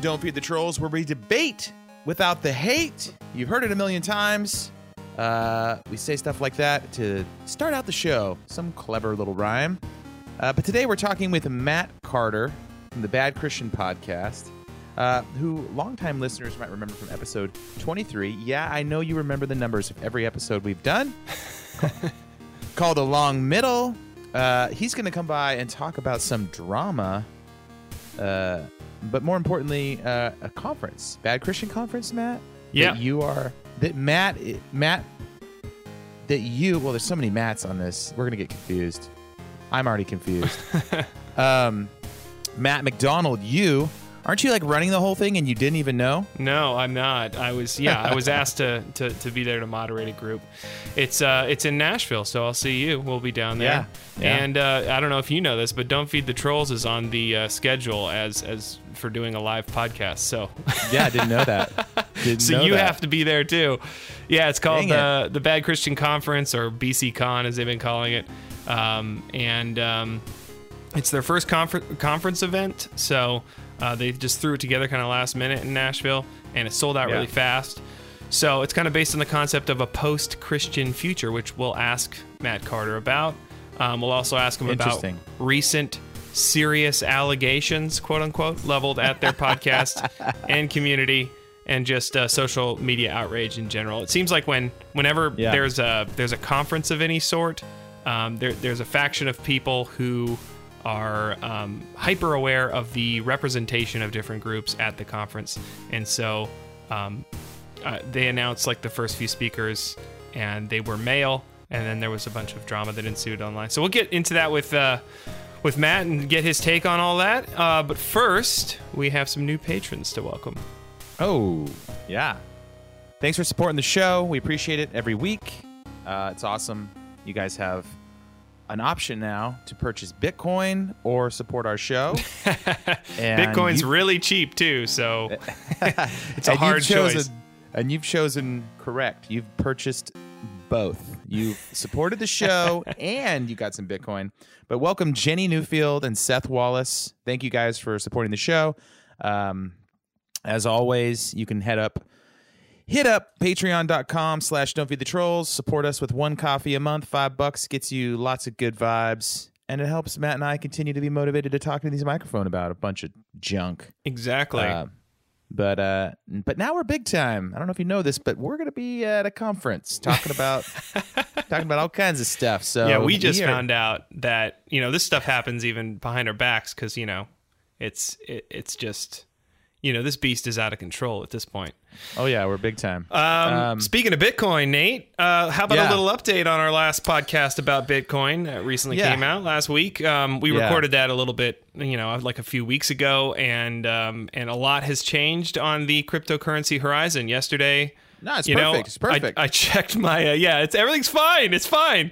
Don't Feed the Trolls, where we debate without the hate. You've heard it a million times. Uh, we say stuff like that to start out the show, some clever little rhyme. Uh, but today we're talking with Matt Carter from the Bad Christian podcast, uh, who longtime listeners might remember from episode 23. Yeah, I know you remember the numbers of every episode we've done. called A Long Middle. Uh, he's going to come by and talk about some drama, uh, but more importantly, uh, a conference, Bad Christian Conference, Matt. Yeah. That you are that Matt Matt that you. Well, there's so many Matts on this. We're going to get confused. I'm already confused. um, Matt McDonald, you aren't you like running the whole thing and you didn't even know? No, I'm not. I was yeah, I was asked to, to, to be there to moderate a group. It's uh it's in Nashville, so I'll see you. We'll be down there. Yeah, yeah. And uh, I don't know if you know this, but Don't Feed the Trolls is on the uh, schedule as as for doing a live podcast. So Yeah, I didn't know that. Didn't so know you that. have to be there too. Yeah, it's called Dang it. the the Bad Christian Conference or BC Con as they've been calling it. Um, and um, it's their first confer- conference event, so uh, they just threw it together kind of last minute in Nashville, and it sold out Yeah. really fast. So it's kind of based on the concept of a post-Christian future, which we'll ask Matt Carter about. Um, we'll also ask him about recent serious allegations, quote unquote, leveled at their podcast and community, and just uh, social media outrage in general. It seems like when whenever Yeah. there's a there's a conference of any sort, um, there, there's a faction of people who are um, hyper aware of the representation of different groups at the conference, and so um, uh, they announced like the first few speakers, and they were male, and then there was a bunch of drama that ensued online. So we'll get into that with. Uh, with Matt and get his take on all that. Uh, but first, we have some new patrons to welcome. Oh, yeah. Thanks for supporting the show. We appreciate it every week. Uh, it's awesome. You guys have an option now to purchase Bitcoin or support our show. And Bitcoin's you- really cheap too, so it's a hard chosen, choice. And you've chosen correct. You've purchased both. You've supported the show and you got some Bitcoin. But welcome Jenny Newfield and Seth Wallace. Thank you guys for supporting the show. Um, as always, you can head up hit up patreon.com slash don't feed the trolls support us with one coffee a month five bucks gets you lots of good vibes and it helps matt and i continue to be motivated to talk to these microphone about a bunch of junk Exactly. uh, but uh, but now we're big time. I don't know if you know this, but we're gonna be at a conference talking about talking about all kinds of stuff. So yeah, we just are- found out that you know this stuff happens even behind our backs because you know it's it, it's just you know this beast is out of control at this point. Oh yeah, we're big time. Um, Um, speaking of Bitcoin, Nate, uh, how about Yeah. a little update on our last podcast about Bitcoin that recently Yeah. came out last week? Um, we Yeah. recorded that a little bit, you know, like a few weeks ago, and um, and a lot has changed on the cryptocurrency horizon. Yesterday, No, it's you perfect. know, It's perfect. I, I checked my uh, yeah, it's everything's fine. It's fine.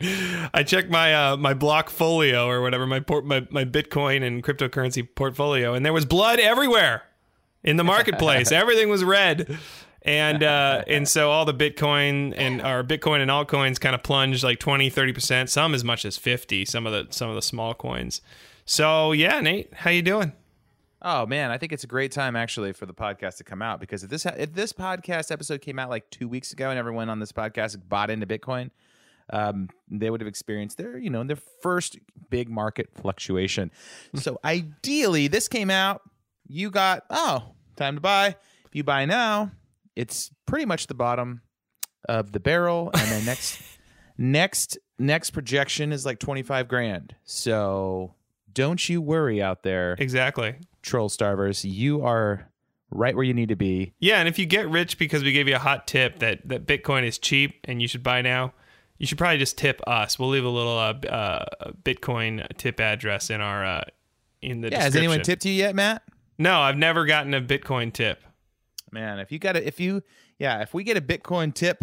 I checked my uh, my Blockfolio or whatever my, port, my my Bitcoin and cryptocurrency portfolio, and there was blood everywhere in the marketplace. Everything was red. And uh, and so all the Bitcoin and our Bitcoin and altcoins kind of plunged like 20, 30%, some as much as 50, some of the some of the small coins. So yeah, Nate, how you doing? oh man, I think it's a great time actually for the podcast to come out because if this if this podcast episode came out like two weeks ago and everyone on this podcast bought into Bitcoin, um, they would have experienced their you know their first big market fluctuation. so ideally, this came out, you got oh time to buy. If you buy now, it's pretty much the bottom of the barrel, and then next next next projection is like twenty five grand. So don't you worry out there Exactly. troll starvers. You are right where you need to be. Yeah, and if you get rich because we gave you a hot tip that, that Bitcoin is cheap and you should buy now, you should probably just tip us. We'll leave a little uh, uh, Bitcoin tip address in our uh, in the Yeah, has anyone tipped you yet, Matt? No, I've never gotten a Bitcoin tip. Man, if you got it, if you, yeah, if we get a Bitcoin tip,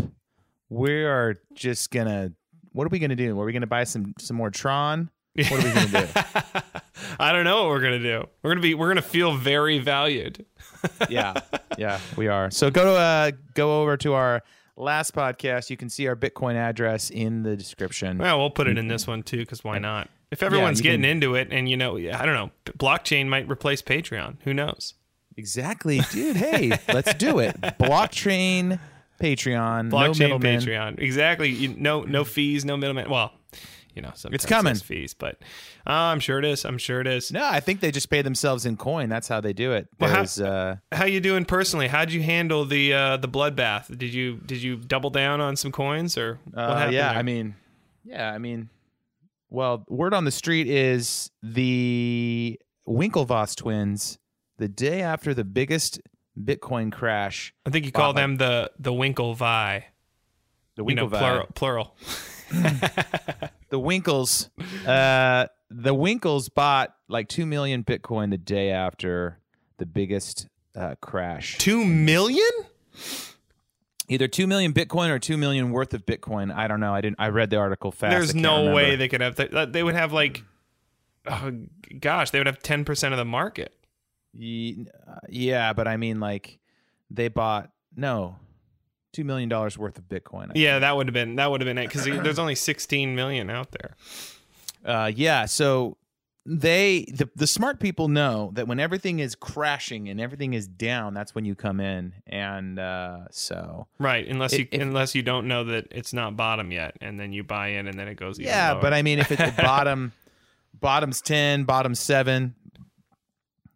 we are just gonna. What are we gonna do? Are we gonna buy some some more Tron? What are we gonna do? I don't know what we're gonna do. We're gonna be we're gonna feel very valued. yeah, yeah, we are. So go to uh go over to our last podcast. You can see our Bitcoin address in the description. Well, we'll put it in this one too, because why not? If everyone's you getting can- into it, and you know, I don't know, blockchain might replace Patreon. Who knows? Exactly, dude. Hey, let's do it. Blockchain, Patreon, Blockchain middleman. Patreon. Exactly. You, no no fees, no middleman. Well, you know, sometimes coming. there's fees, but uh, I'm sure it is. I'm sure it is. No, I think they just pay themselves in coin. That's how they do it. Well, how- uh, How you doing personally? How'd you handle the uh, the bloodbath? Did you did you double down on some coins or what uh, happened? yeah, there? I mean, yeah, I mean, well, word on the street is the Winklevoss twins, the day after the biggest Bitcoin crash, I think you call them the the Winklevi. the You know, Winklevi, plural. plural. the Winkles, uh, the Winkles bought like two million Bitcoin the day after the biggest uh, crash. Two million? Either two million Bitcoin or two million worth of Bitcoin. I don't know. I didn't. I read the article fast. There's no way they could have. Th- they would have like, oh, gosh, they would have ten percent of the market. Uh, Yeah, but I mean, like, they bought no two million dollars worth of Bitcoin. I Yeah, that would have been that would have been it because there's only 16 million out there. Uh, yeah. So they the the smart people know that when everything is crashing and everything is down, that's when you come in. And uh, so Right, unless you If- unless you don't know that it's not bottom yet, and then you buy in, and then it goes. Yeah, lower. but I mean, if it's the bottom, bottom's ten, bottom seven,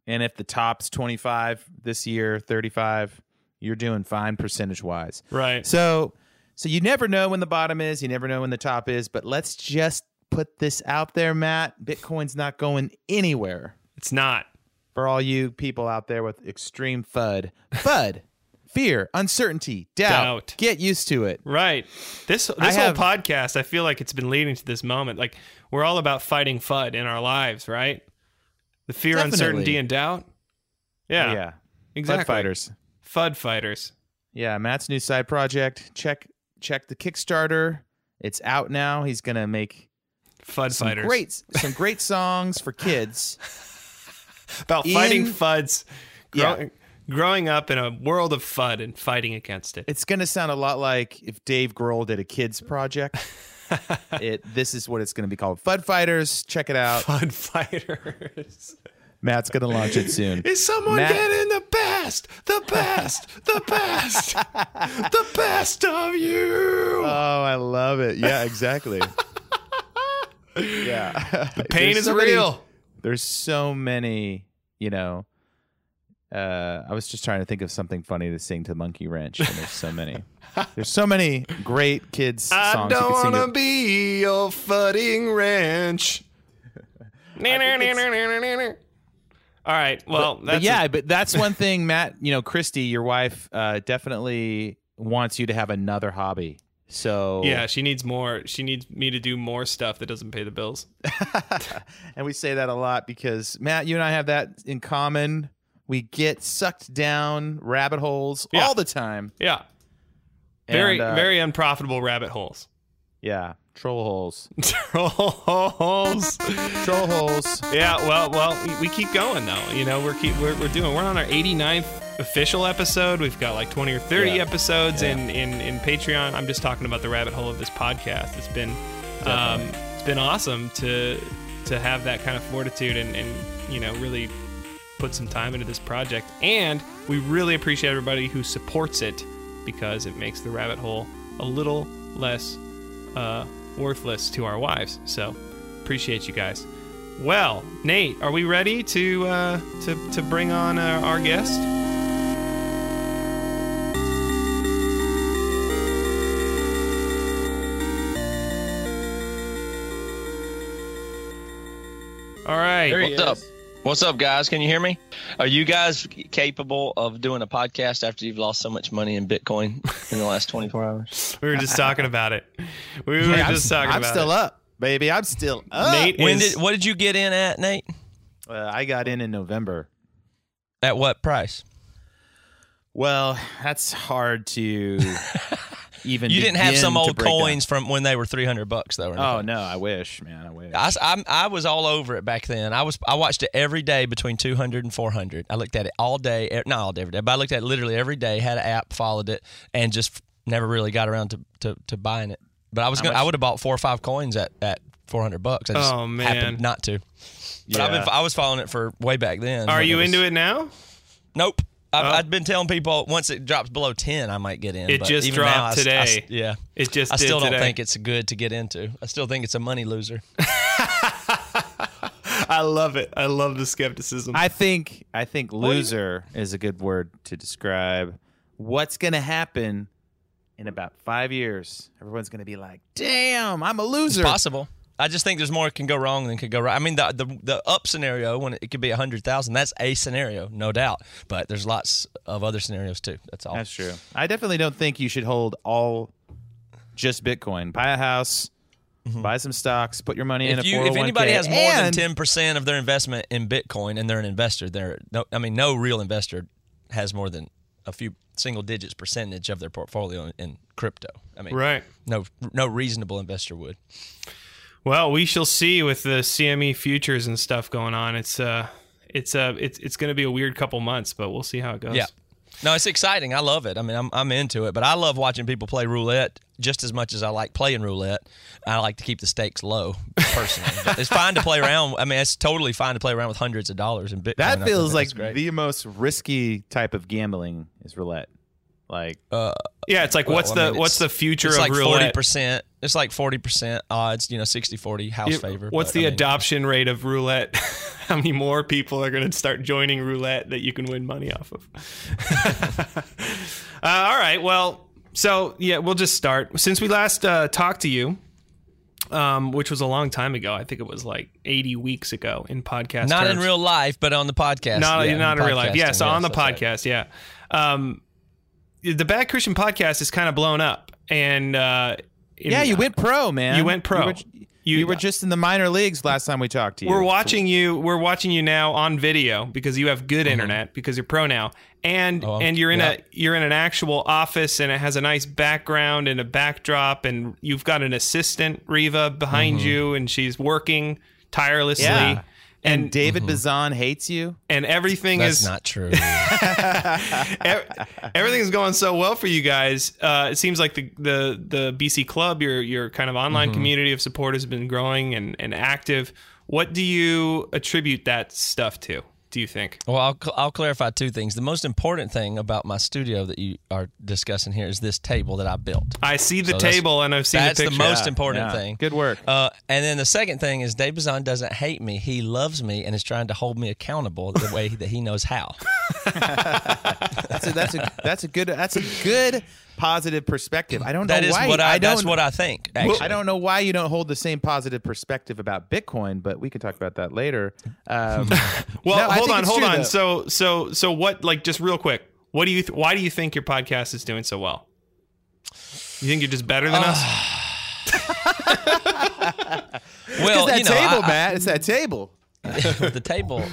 and if the top's twenty five this year, thirty five, you're doing fine percentage wise. right. So so you never know when the bottom is, you never know when the top is, but let's just put this out there, Matt. Bitcoin's not going anywhere. It's not. For all you people out there with extreme FUD. FUD. Fear, uncertainty, doubt. Doubt. Get used to it. Right. This this I whole have- podcast, I feel like it's been leading to this moment. Like we're all about fighting FUD in our lives, right? The fear, Definitely. uncertainty, and doubt. Yeah, yeah. exactly. FUD fighters. FUD fighters. Yeah, Matt's new side project. Check check the Kickstarter. It's out now. He's gonna make FUD some fighters. great some great songs for kids. about fighting in- FUDs. Yeah. Growing, up in a world of FUD and fighting against it. It's gonna sound a lot like if Dave Grohl did a kids project. it this is what it's gonna be called. FUD Fighters. Check it out. FUD fighters. Matt's gonna launch it soon. Is someone Matt- getting the best? The best? The best? the best of you? Oh, I love it. Yeah, exactly. Yeah. The Pain is real. there's so many, you know. Uh, I was just trying to think of something funny to sing to Monkey Wrench, and there's so many. there's so many great kids I songs you don't want to be your fudding wrench. All right. Well, but that's yeah, but that's one thing, Matt. You know, Christy, your wife, uh, definitely wants you to have another hobby. So yeah, she needs more. She needs me to do more stuff that doesn't pay the bills. and we say that a lot because Matt, you and I have that in common. We get sucked down rabbit holes Yeah. all the time. Yeah. Very, And, uh, very unprofitable rabbit holes. Yeah, troll holes, Trolls. troll holes. Yeah, well, well, we, we keep going though. You know, we're keep we're, we're doing. We're on our 89th official episode. We've got like 20 or 30 Yeah. episodes Yeah. in, in in Patreon. I'm just talking about the rabbit hole of this podcast. It's been um, it's been awesome to to have that kind of fortitude and and you know really put some time into this project. And we really appreciate everybody who supports it because it makes the rabbit hole a little less uh, worthless to our wives. So appreciate you guys. Well, Nate, are we ready to uh, to to bring on uh, our guest? All right. There he What's up? Is. What's up, guys? Can you hear me? Are you guys capable of doing a podcast after you've lost so much money in Bitcoin in the last 24 hours? We were just talking about it. We were Hey, I'm, just talking I'm about still it. up, baby. I'm still up. Nate When is did what did you get in at, Nate? Uh, I got in in November. At what price? Well, that's hard to even. You didn't have some old break down. coins from when they were three hundred bucks though. or Oh no, I wish, man. I wish. I, s- I'm- I was all over it back then. I was I watched it every day between 200 and 400. I looked at it all day, not all day every day, but I looked at it literally every day. Had an app, followed it, and just never really got around to, to, to buying it. But I was gonna, I would have bought four or five coins at, at 400 bucks. I just Oh, man. happened not to. But I've been I was following it for way back then. Are you was- into it now? Nope. I've, Oh. I've been telling people once it drops below ten, I might get in. It but just even now, dropped I s- I s- today. yeah, It just I did still don't today. think it's good to get into. I still think it's a money loser. I love it. I love the skepticism. I think I think oh, loser is a good word to describe what's going to happen in about five years. Everyone's going to be like, "Damn, I'm a loser." Possible. I just think there's more can go wrong than could go right. I mean, the the, the up scenario when it could be a hundred thousand, that's a scenario, no doubt. But there's lots of other scenarios too. That's all. That's true. I definitely don't think you should hold all just Bitcoin. Buy a house, mm-hmm. buy some stocks, put your money in if a you 401k. if oh anybody has more than ten percent of their investment in Bitcoin and they're an investor, they're no. I mean, no real investor has more than a few single digits percentage of their portfolio in, in crypto. I mean, right. no no reasonable investor would. Well, we shall see with the CME futures and stuff going on. It's uh, it's uh, it's it's going to be a weird couple months, but we'll see how it goes. Yeah. No, it's exciting. I love it. I mean, I'm, I'm into it, but I love watching people play roulette just as much as I like playing roulette. I like to keep the stakes low, personally. But it's fine to play around. I mean, it's totally fine to play around with hundreds of dollars in Bitcoin. That feels like the most risky type of gambling is roulette. Like uh, Yeah, it's like Well, what's I the mean, what's the future it's of like roulette? percent. It's like forty percent odds. You know, 60-40 house Yeah, favor. What's but, the I mean, adoption rate of roulette? How many more people are going to start joining roulette that you can win money off of? uh, all right. Well, so yeah, we'll just start. Since we last uh, talked to you, um, which was a long time ago, I think it was like 80 weeks ago in podcast. Not in real life, but on the podcast. not yeah, not in real life. podcasting, Yeah, so on the yes, that's right. podcast, yeah. Um, the Bad Christian podcast is kind of blown up, and uh, yeah, you went pro, man. You went pro. You were, You- you were just in the minor leagues last time we talked to you. We're watching you. We're watching you now on video because you have good internet because you're pro now, and Mm-hmm. Oh, and you're in yeah. a you're in an actual office and it has a nice background and a backdrop and you've got an assistant Riva behind Mm-hmm. you and she's working tirelessly. Yeah. And, And David Bazan hates you. and everything That's is not true. ev- everything's going so well for you guys. Uh, it seems like the, the the BC club, your your kind of online Mm-hmm. community of support has been growing and, and active. What do you attribute that stuff to? Do you think? Well, I'll, cl- I'll clarify two things. The most important thing about my studio that you are discussing here is this table that I built. I see the So table and I've seen That's the the, most Yeah, important yeah. thing. Good work. Uh, and then the second thing is Dave Bazan doesn't hate me. He loves me and is trying to hold me accountable the way that he knows how. That's a, that's a that's a good that's a good positive perspective. I don't That know is why what I, don't that's what I think. Actually. I don't know why you don't hold the same positive perspective about Bitcoin, but we can talk about that later. Um, Well, no, hold on, hold true, on. though. So so so what? Like just real quick, what do you? Th- why do you think your podcast is doing so well? You think you're just better than us? Well, it's that you know, table, I- I- Matt. It's that table. the table.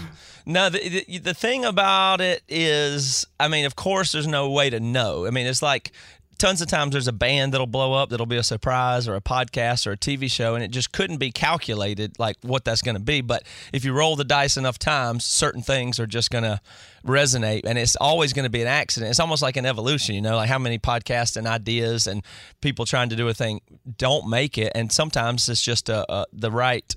No, the, the the thing about it is, I mean, of course, there's no way to know. I mean, it's like tons of times there's a band that'll blow up that'll be a surprise or a podcast or a TV show, and it just couldn't be calculated like what that's going to be. But if you roll the dice enough times, certain things are just going to resonate, and it's always going to be an accident. It's almost like an evolution, you know, like how many podcasts and ideas and people trying to do a thing don't make it, and sometimes it's just a, a the right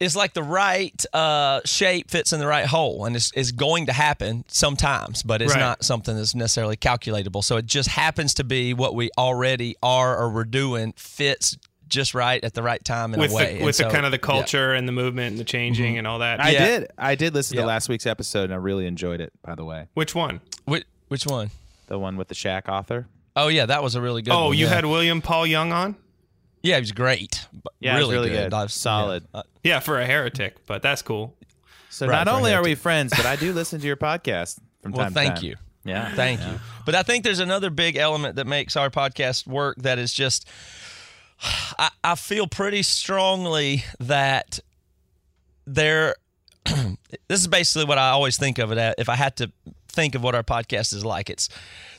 it's like the right uh, shape fits in the right hole, and it's, it's going to happen sometimes, but it's Right. not something that's necessarily calculatable. So it just happens to be what we already are or we're doing fits just right at the right time in with a way. the And with the kind of the yeah. Mm-hmm. culture and the movement and the changing and all that. I Yeah. did. I did listen Yeah. to last week's episode, and I really enjoyed it. By the way, Which one? Which, which one? the one with the Shack author. Oh yeah, that was a really good. Oh, one, you yeah. had William Paul Young on. Yeah, he was great. Yeah, really, really good. I've- Solid. yeah. Uh, Yeah, for a heretic, but that's cool. So Right, not only are we friends, but I do listen to your podcast from Well, time to thank you. Yeah, Thank you. But I think there's another big element that makes our podcast work that is just, I, I feel pretty strongly that there, this is basically what I always think of it at. If I had to think of what our podcast is like, it's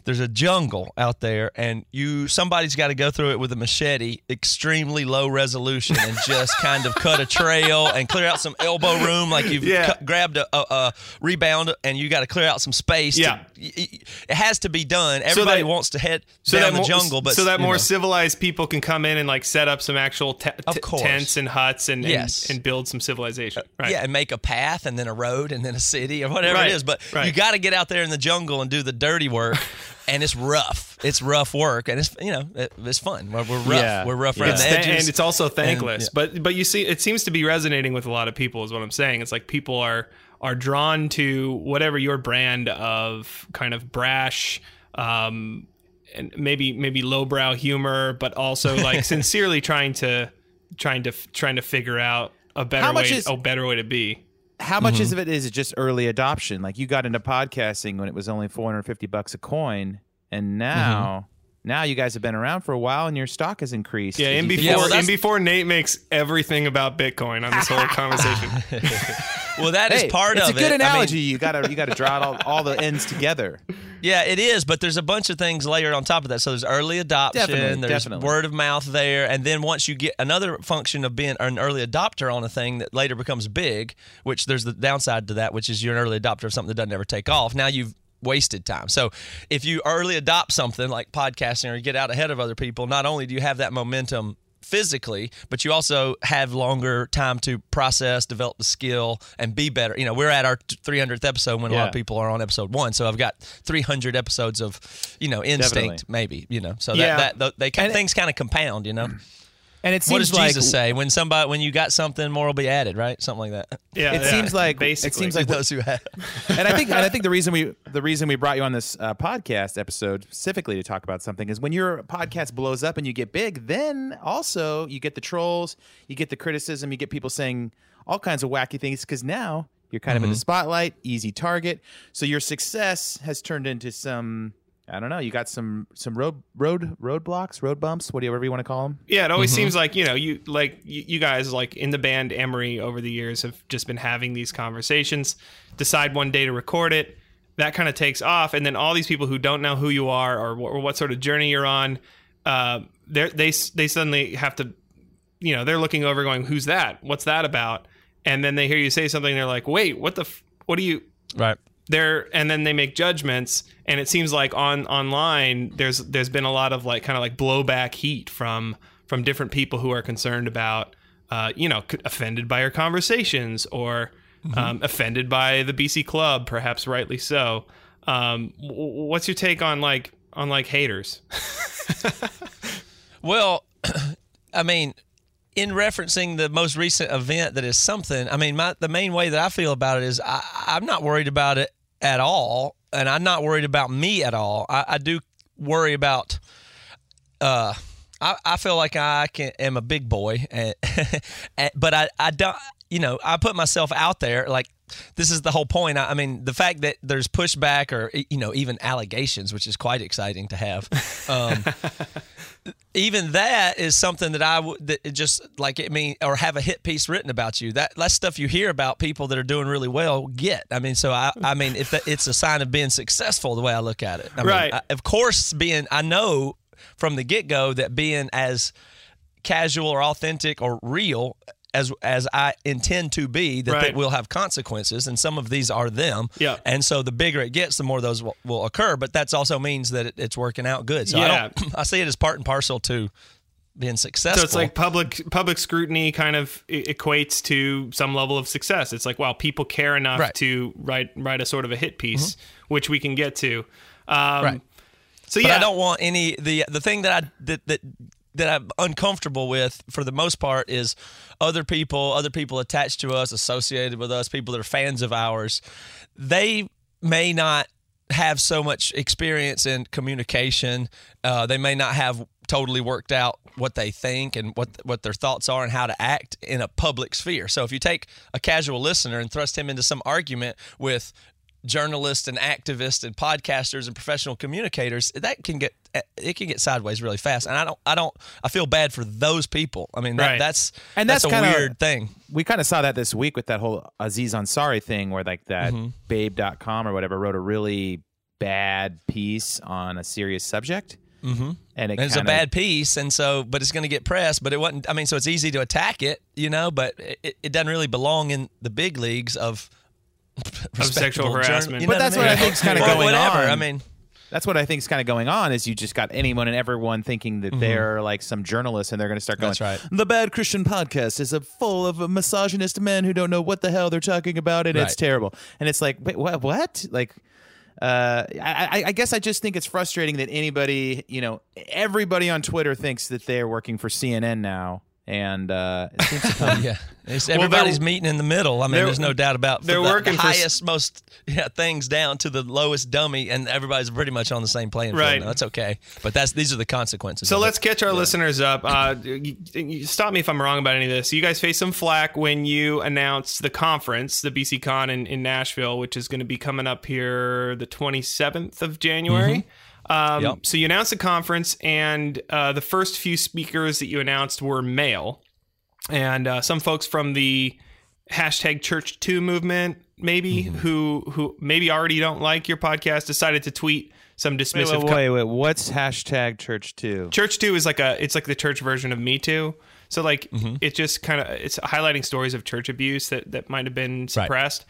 there's a jungle out there, and you somebody's got to go through it with a machete, extremely low resolution, and just kind of cut a trail and clear out some elbow room, like you've Yeah. cut- grabbed a, a, a rebound and you got to clear out some space. Yeah. y- it has to be done. Everybody that- wants to head so down that the more, jungle, but so that more know. civilized people can come in and like set up some actual Of t- tents and huts and, Yes. and and build some civilization. Uh, right. Yeah, and make a path and then a road and then a city or whatever Right, it is. But right. you got to get out there in the jungle and do the dirty work. and it's rough. It's rough work, and it's you know it, it's fun. We're, we're rough. Yeah. We're rough Yeah. around It's the tha- edges. and it's also thankless. yeah. But but you see, it seems to be resonating with a lot of people. Is what I'm saying. It's like people are are drawn to whatever your brand of kind of brash. Um, and maybe maybe lowbrow humor, but also like sincerely trying to trying to trying to figure out a better way is- a better way to be. How much is of it is it just early adoption? Like you got into podcasting when it was only 450 bucks a coin, and mm-hmm. now now you guys have been around for a while and your stock has increased. Yeah, and before think- well, in that's- before Nate makes everything about Bitcoin on this whole conversation. well, that is Hey, part of it. it's a good it. I mean, analogy. you gotta you gotta draw all, all the ends together. Yeah, it is, but there's a bunch of things layered on top of that. So there's early adoption, Definitely, there's definitely. word of mouth there, and then once you get another function of being an early adopter on a thing that later becomes big, which there's the downside to that, which is you're an early adopter of something that doesn't ever take off. Now you've wasted time. So if you early adopt something like podcasting or you get out ahead of other people, not only do you have that momentum physically, but you also have longer time to process, develop the skill, and be better. You know, we're at our 300th episode when a lot of people are on episode one, so I've got 300 episodes of, you know, instinct, Definitely. maybe. You know, so Yeah. that that they And- things kind of compound. You know, And it seems what does like Jesus say? When somebody when you got something, more will be added, right? Something like that. Yeah, It yeah, seems like basically. it seems like those who have. and I think and I think the reason we the reason we brought you on this uh, podcast episode specifically to talk about something is when your podcast blows up and you get big, then also you get the trolls, you get the criticism, you get people saying all kinds of wacky things because now you're kind of in the spotlight, easy target. So your success has turned into some I don't know. You got some some road road roadblocks, road bumps, whatever you want to call them. Yeah, it always seems like you know you like you, you guys like in the band Emery over the years have just been having these conversations. Decide one day to record it. That kind of takes off, and then all these people who don't know who you are or, wh- or what sort of journey you're on, uh, they they they suddenly have to, you know, they're looking over, going, "Who's that? What's that about?" And then they hear you say something, they're like, "Wait, what the? F- what do you?" Right. They're and then they make judgments and it seems like on online there's there's been a lot of like kind of like blowback heat from from different people who are concerned about uh, you know offended by our conversations or um, offended by the BC club perhaps rightly so. Um, what's your take on like on like haters? Well, I mean, in referencing the most recent event that is something, I mean, my the main way that I feel about it is I, I'm not worried about it at all, and I'm not worried about me at all. I, I do worry about. Uh, I, I feel like I can, am a big boy, and, but I, I don't. You know, I put myself out there like this is the whole point. I, I mean, the fact that there's pushback or you know even allegations, which is quite exciting to have. Um, even that is something that I would that it just like it mean, or have a hit piece written about you. That that's stuff you hear about people that are doing really well get. I mean, so I I mean, if that, it's a sign of being successful, the way I look at it. I mean, Right. I- of course, being I know from the get go that being as casual or authentic or real as as I intend to be that Right. that will have consequences and some of these are them Yeah. and so the bigger it gets the more those will, will occur but that's also means that it, it's working out good so I Yeah. don't I see it as part and parcel to being successful so it's like public public scrutiny kind of equates to some level of success it's like wow people care enough Right. to write write a sort of a hit piece which we can get to um, Right. so but yeah I don't want any the the thing that I that that that I'm uncomfortable with for the most part is other people, other people attached to us, associated with us, people that are fans of ours. They may not have so much experience in communication. Uh, they may not have totally worked out what they think and what what their thoughts are and how to act in a public sphere. So if you take a casual listener and thrust him into some argument with journalists and activists and podcasters and professional communicators that can get it can get sideways really fast and i don't i don't i feel bad for those people i mean that, Right. that's And that's, that's a kinda- weird thing we kind of saw that this week with that whole Aziz Ansari thing where like that Mm-hmm. babe.com or whatever wrote a really bad piece on a serious subject. Mm-hmm. And it And it's a bad piece, and so, but it's going to get pressed. But it wasn't. I mean, so it's easy to attack it, you know. But it, it doesn't really belong in the big leagues of sexual harassment. you But that's what what I I mean? think's kinda Or going whatever. on. I mean, That's what I think is kind of going on is you just got anyone and everyone thinking that they're like some journalist and they're going to start going. Mm-hmm. That's right. The Bad Christian Podcast is a full of misogynist men who don't know what the hell they're talking about and it's terrible. And it's like, wait, what? What? Like, uh, I, I- I guess I just think it's frustrating that anybody, you know, everybody on Twitter thinks that they're working for CNN now, and uh, it seems to come yeah, it's, they're- everybody's meeting in the middle. I mean, there's no doubt about. they're the, working the for highest, most yeah, things down to the lowest dummy, and everybody's pretty much on the same playing field. Right. now. That's okay, but that's these are the consequences. So let's catch our listeners up. Uh, you- you- stop me if I'm wrong about any of this. You guys faced some flack when you announced the conference, the BC Con in, in Nashville, which is going to be coming up here the 27th of January. Um, Yep. So you announced the conference, and uh, the first few speakers that you announced were male, and uh, some folks from the hashtag Church Too movement, maybe who who maybe already don't like your podcast, decided to tweet some dismissive. wait, co- wait, wait. What's hashtag church too? Church Too is like a it's like the church version of Me Too. So like Mm-hmm. it just kind of it's highlighting stories of church abuse that that might have been suppressed.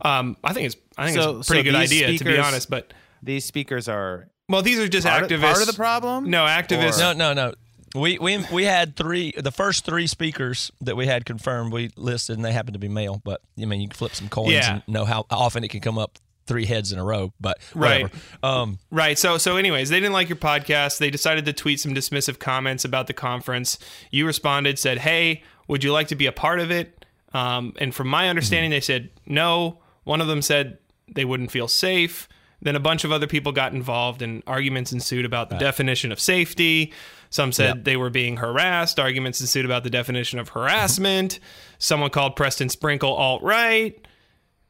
Um, I think it's I think So- it's a pretty so good idea to be honest. But These speakers are well, these are just part of, activists. part of the problem. No, activists. No, no, no. We we we had three. The first three speakers that we had confirmed, we listed, and they happened to be male. But I mean, you can flip some coins Yeah. and know how often it can come up three heads in a row. But Right. whatever. Um, Right. So so anyways, they didn't like your podcast. They decided to tweet some dismissive comments about the conference. You responded, said, "Hey, would you like to be a part of it?" Um, and from my understanding, they said no. One of them said they wouldn't feel safe. Then a bunch of other people got involved and arguments ensued about the definition of safety. Some said Yep. they were being harassed. Arguments ensued about the definition of harassment. Someone called Preston Sprinkle alt right,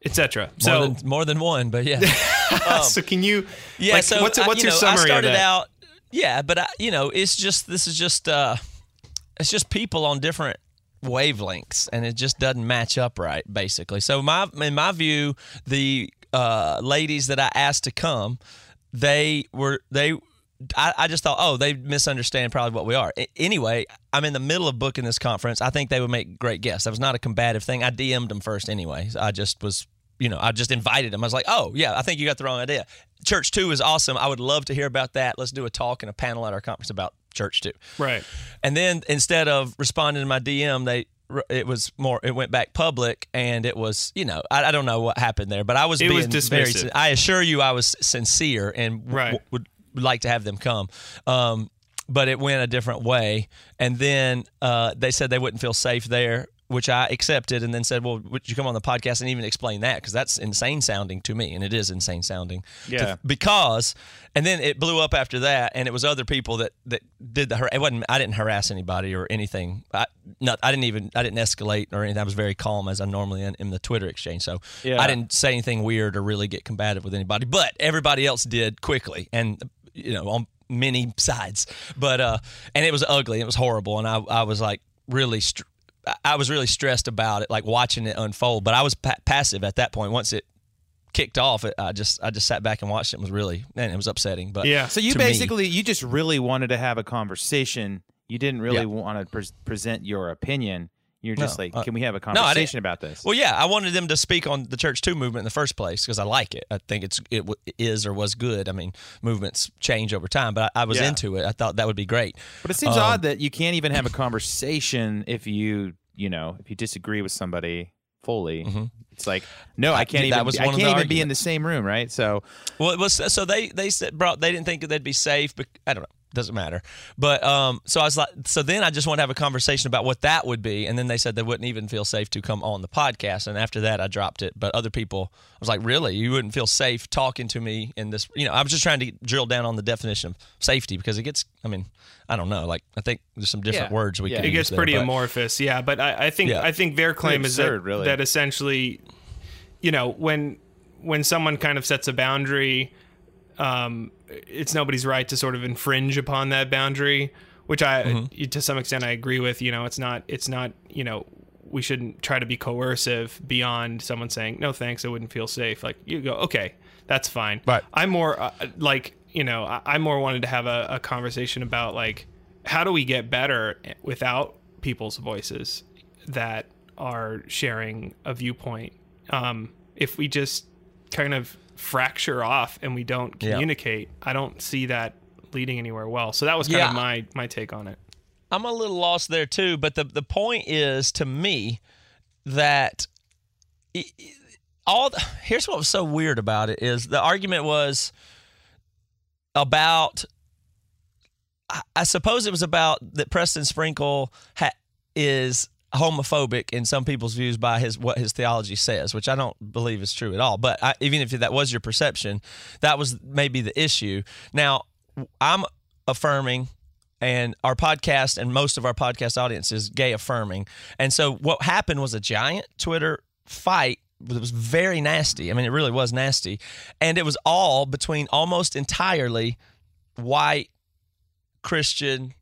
etc. So, than more than one, but yeah. so can you? Yeah. like, so what's I- what's you your know, summary I started of that? out. Yeah, but I, you know, it's just this is just uh, it's just people on different wavelengths, and it just doesn't match up right, basically. So my in my view, the uh, ladies that I asked to come, they were they. I, I just thought, oh, they misunderstand probably what we are. A- anyway, I'm in the middle of booking this conference. I think they would make great guests. That was not a combative thing. I DM'd them first anyway. I just was you know, I just invited them. I was like, oh, yeah, I think you got the wrong idea. Church Too is awesome. I would love to hear about that. Let's do a talk and a panel at our conference about Church Too. Right. And then instead of responding to my DM, they it was more it went back public and it was you know I, I don't know what happened there but i was It being was very i assure you i was sincere and w- Right. would, would like to have them come. Um, but it went a different way. And then uh, they said they wouldn't feel safe there which i accepted and then said well would you come on the podcast and even explain that? Because that's insane sounding to me and it is insane sounding. To- Yeah. because and then it blew up after that and it was other people that that did the it wasn't i didn't harass anybody or anything. I not i didn't even i didn't escalate or anything. I was very calm as i normally am in the twitter exchange. So Yeah. i didn't say anything weird or really get combative with anybody but everybody else did quickly and you know on many sides. But uh and it was ugly it was horrible. And i i was like really str- I was really stressed about it, like watching it unfold. But I was pa- passive at that point. Once it kicked off, it, I just I just sat back and watched it. It was really man, it was upsetting. But Yeah. So you to me- basically you just really wanted to have a conversation. You didn't really Yeah. want to pre- present your opinion. You're just No, like, uh, can we have a conversation about this? Well, yeah, I wanted them to speak on the Church Too movement in the first place because I like it. I think it's it w- is or was good. I mean, movements change over time, but I, I was Yeah. into it. I thought that would be great. But it seems Um, odd that you can't even have a conversation if you, you know, if you disagree with somebody fully. It's like, no, I can't Mm-hmm. that even. was I can't even be in the same room, right? So, Well, it was so they they said brought they didn't think that they'd be safe, but I don't know. Doesn't matter. But um, so I was like, so then I just want to have a conversation about what that would be, and then they said they wouldn't even feel safe to come on the podcast, and after that I dropped it. But other people, I was like, really, you wouldn't feel safe talking to me in this? You know, I was just trying to drill down on the definition of safety because it gets. I mean, I don't know. Like I think there's some different Yeah. words we Yeah. can. it use gets there, pretty but- amorphous yeah but i, I think Yeah. i think their claim is that, really. that essentially you know when when someone kind of sets a boundary um it's nobody's right to sort of infringe upon that boundary which i Mm-hmm. to some extent i agree with you know it's not it's not you know we shouldn't try to be coercive beyond someone saying no thanks i wouldn't feel safe like you go okay That's fine. But I'm more uh, like you know I, I more wanted to have a, a conversation about like how do we get better without people's voices that are sharing a viewpoint. Um, if we just kind of fracture off and we don't Yeah. communicate, I don't see that leading anywhere well. So that was kind Yeah. of my my take on it. I'm a little lost there too, but the the point is to me that all the, here's what was so weird about it is the argument was about I, I suppose it was about that Preston Sprinkle ha, is homophobic in some people's views by his what his theology says, which I don't believe is true at all. But I, even if that was your perception, that was maybe the issue. Now I'm affirming and our podcast and most of our podcast audience is gay affirming. And so what happened was a giant Twitter fight that was very nasty. I mean, it really was nasty. And it was all between almost entirely white, Christian,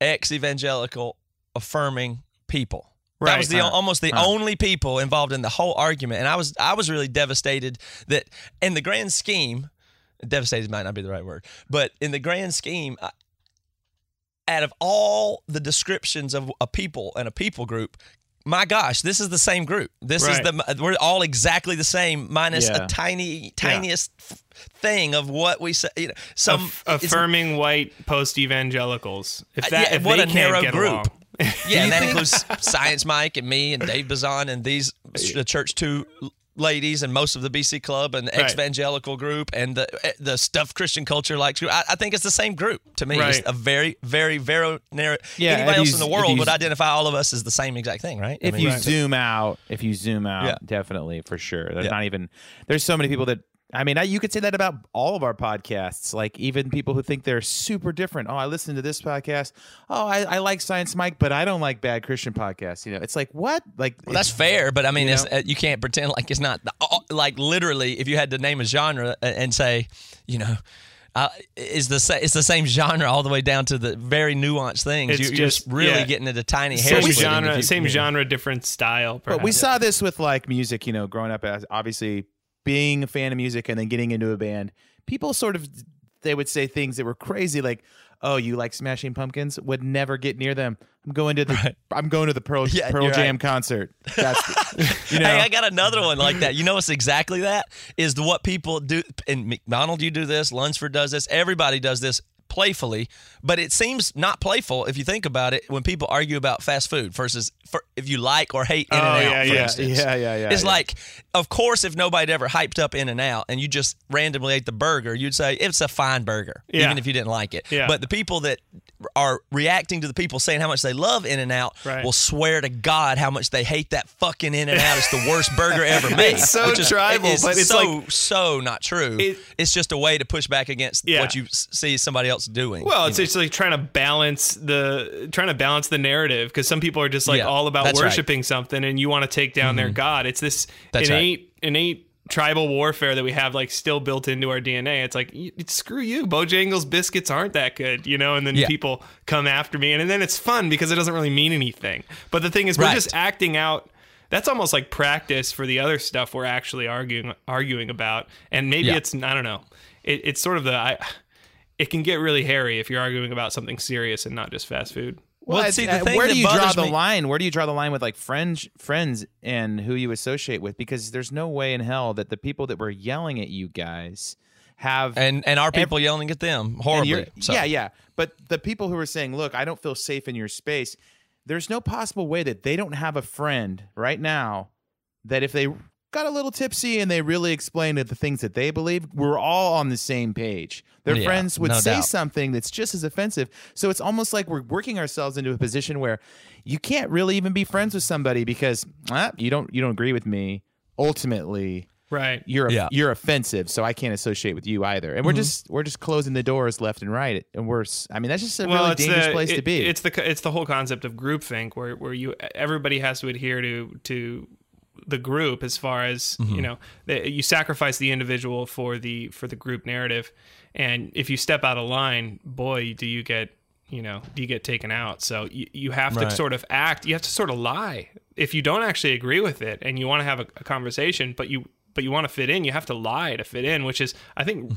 ex evangelical affirming people. That was the almost the only people involved in the whole argument, and I was I was really devastated that in the grand scheme, devastated might not be the right word, but in the grand scheme, I- out of all the descriptions of a people and a people group, my gosh, this is the same group. This Right. is the we're all exactly the same, minus Yeah. a tiny tiniest f- thing of what we say. You know, some Aff- affirming white post evangelicals. If Uh, that, yeah, if what a narrow group. along. Yeah, and that includes Science Mike and me and Dave Bazan and these the Church Too ladies and most of the BC Club and the Right. evangelical group and the eh, the stuff Christian culture likes. group. I, I think it's the same group to me. It's a very, very, very narrow. Yeah, anybody else in the world would identify all of us as the same exact thing, right? I if mean, you zoom out, if you zoom out, Yeah. definitely for sure. There's Yeah. not even. There's so many people that. I mean, I, you could say that about all of our podcasts. Like even people who think they're super different. Oh, I listen to this podcast. Oh, I, I like Science Mike, but I don't like bad Christian podcasts. You know, it's like what? Like Well, that's fair, but I mean, you know? uh, you can't pretend like it's not the- uh, like literally. If you had to name a genre uh, and say, you know, uh, is the sa- it's the same genre all the way down to the very nuanced things. It's You- You're just- just really yeah. getting into tiny hair Same splitting if genre, you- same you know. genre, different style. But we perhaps. saw this with like music, you know, growing up as obviously being a fan of music and then getting into a band. People sort of they would say things that were crazy, like, "Oh, you like Smashing Pumpkins?" Would never get near them. I'm going to the I'm going to the Pearl Yeah, Pearl Jam right. concert. That's you know. Hey, I got another one like that. You know what's exactly that? Is what people do and McDonald you do this, Lunsford does this, everybody does this playfully, but it seems not playful if you think about it when people argue about fast food versus for, if you like or hate In and Oh, Out, yeah, for yeah, instance. yeah, yeah, yeah, It's yeah. like, of course, if nobody ever hyped up In and Out and you just randomly ate the burger, you'd say it's a fine burger, Yeah. even if you didn't like it. Yeah. But the people that are reacting to the people saying how much they love In and Out Right. will swear to God how much they hate that fucking In and Out. It's the worst burger ever made. It's so is, tribal, it's but it's so like- so not true. It- it's just a way to push back against Yeah. what you see somebody else doing. Well, it's know. it's like trying to balance the trying to balance the narrative because some people are just like Yeah, all about that's right. Mm-hmm. worshiping something, and you want to take down their god. It's this That's right. innate innate tribal warfare that we have like still built into our DNA. It's like screw you, Bojangles biscuits aren't that good, you know. And then Yeah. people come after me, and, and then it's fun because it doesn't really mean anything. But the thing is, we're just acting out. That's almost like practice for the other stuff we're actually arguing arguing about, and maybe Yeah. it's I don't know. It, it's sort of the I, it can get really hairy if you're arguing about something serious and not just fast food. Well, Well, see, the uh, thing where do you draw bothers the me- line? Where do you draw the line with like friends, friends, and who you associate with? Because there's no way in hell that the people that were yelling at you guys have and and our people yelling at them horribly. So- Yeah, yeah. But the people who are saying, "Look, I don't feel safe in your space," there's no possible way that they don't have a friend right now that if they got a little tipsy and they really explained that the things that they believe, we're all on the same page. Their Yeah, friends would no say doubt. something that's just as offensive. So it's almost like we're working ourselves into a position where you can't really even be friends with somebody because ah, you don't you don't agree with me. Ultimately, Right. you're Yeah. you're offensive, so I can't associate with you either. And we're just we're just closing the doors left and right, and we're s- I mean that's just a really dangerous place it- to be. It's the it's the whole concept of groupthink where where you everybody has to adhere to to the group as far as Mm-hmm. you know the, you sacrifice the individual for the for the group narrative and if you step out of line boy do you get you know do you get taken out so you, you have to sort of act you have to sort of lie if you don't actually agree with it and you want to have a, a conversation but you but you want to fit in, you have to lie to fit in, which is I think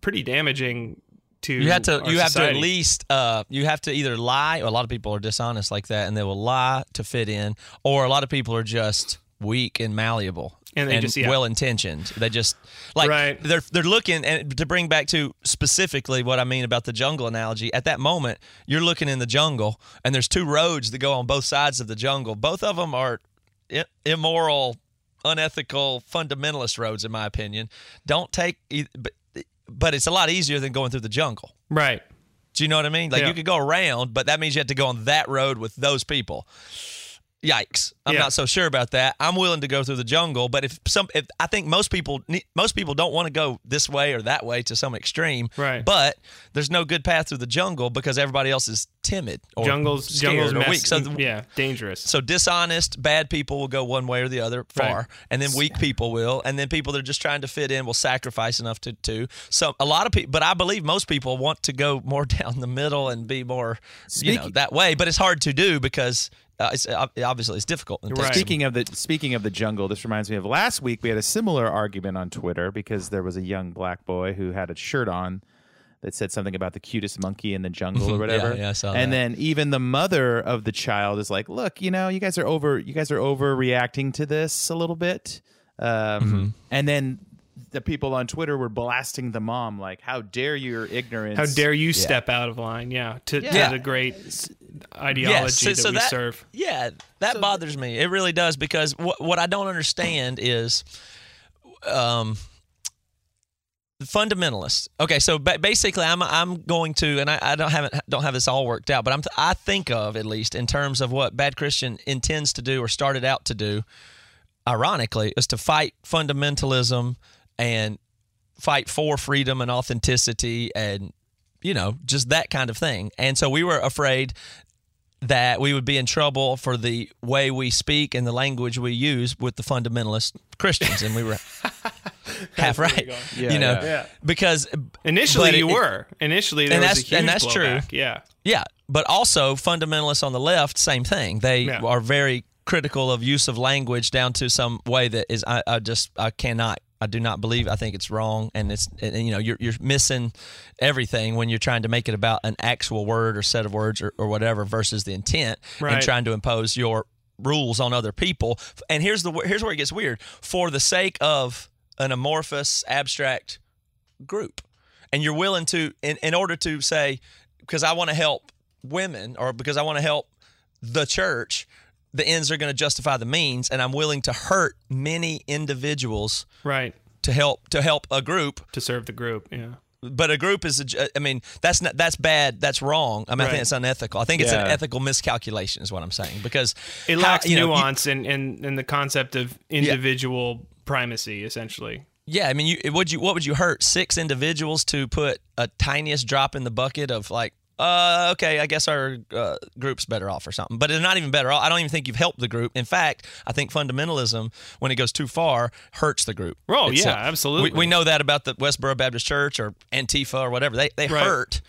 pretty damaging to Mm-hmm. You have to you have to at least uh you have to either lie. A lot of people are dishonest like that, and they will lie to fit in, or a lot of people are just weak and malleable. And they just- yeah. well intentioned. They just like Right. they're they're looking and to bring back to specifically what I mean about the jungle analogy. At that moment, you're looking in the jungle, and there's two roads that go on both sides of the jungle. Both of them are i- immoral, unethical, fundamentalist roads, in my opinion. Don't take, e- but but it's a lot easier than going through the jungle. right. Do you know what I mean? Like Yeah. you could go around, but that means you have to go on that road with those people. Yikes! I'm Yeah. not so sure about that. I'm willing to go through the jungle, but if some, if I think most people, most people don't want to go this way or that way to some extreme. Right. But there's no good path through the jungle because everybody else is timid or Jungles scared jungles or mess, weak. So the- yeah, dangerous. so dishonest, bad people will go one way or the other far, Right. and then weak people will, and then people that are just trying to fit in will sacrifice enough to to. So a lot of people, but I believe most people want to go more down the middle and be more, you know, that way. But it's hard to do because uh, it's uh, obviously it's difficult. and it takes Right. Speaking of the speaking of the jungle, this reminds me of last week. We had a similar argument on Twitter because there was a young black boy who had a shirt on that said something about the cutest monkey in the jungle or whatever. yeah, saw and that. then even the mother of the child is like, "Look, you know, you guys are over. You guys are overreacting to this a little bit." Um, Mm-hmm. And then the people on Twitter were blasting the mom, like, "How dare your ignorance? How dare you step out of line? Yeah, to, Yeah. to the great ideology that we serve. Yeah, that bothers me. It really does because what what I don't understand is, um, fundamentalists. Okay, so ba- basically, I'm I'm going to, and I, I don't haven't don't have this all worked out, but I'm I think of at least in terms of what Bad Christian intends to do or started out to do. Ironically, is to fight fundamentalism and fight for freedom and authenticity and you know just that kind of thing. And so we were afraid that we would be in trouble for the way we speak and the language we use with the fundamentalist Christians, and we were half right. Yeah, you know, yeah. Yeah. because Initially, you it- were. Initially, there And was a that's- huge and that's true. blowback. Yeah. Yeah, but also fundamentalists on the left, same thing. They Yeah. are very critical of use of language down to some way that is I, I just I cannot I do not believe I think it's wrong and it's and, you know you're you're missing everything when you're trying to make it about an actual word or set of words or, or whatever versus the intent and trying to impose your rules on other people. And here's the here's where it gets weird. For the sake of an amorphous abstract group and you're willing to in, in order to say because i want to help women or because i want to help the church the ends are going to justify the means and i'm willing to hurt many individuals Right. to help to help a group To serve the group. Yeah. but a group is a ju- i mean that's not that's bad that's wrong i mean i think it's unethical i think it's an ethical miscalculation is what i'm saying because It how- lacks you know, you- nuance and and and the concept of individual primacy, essentially. Yeah, I mean, you would you what would you hurt six individuals to put a tiniest drop in the bucket of like, uh, okay, I guess our uh, group's better off or something. But it's not even better off. I don't even think you've helped the group. In fact, I think fundamentalism, when it goes too far, hurts the group. Oh, yeah, absolutely. We, we know that about the Westboro Baptist Church or Antifa or whatever. They they Right. hurt.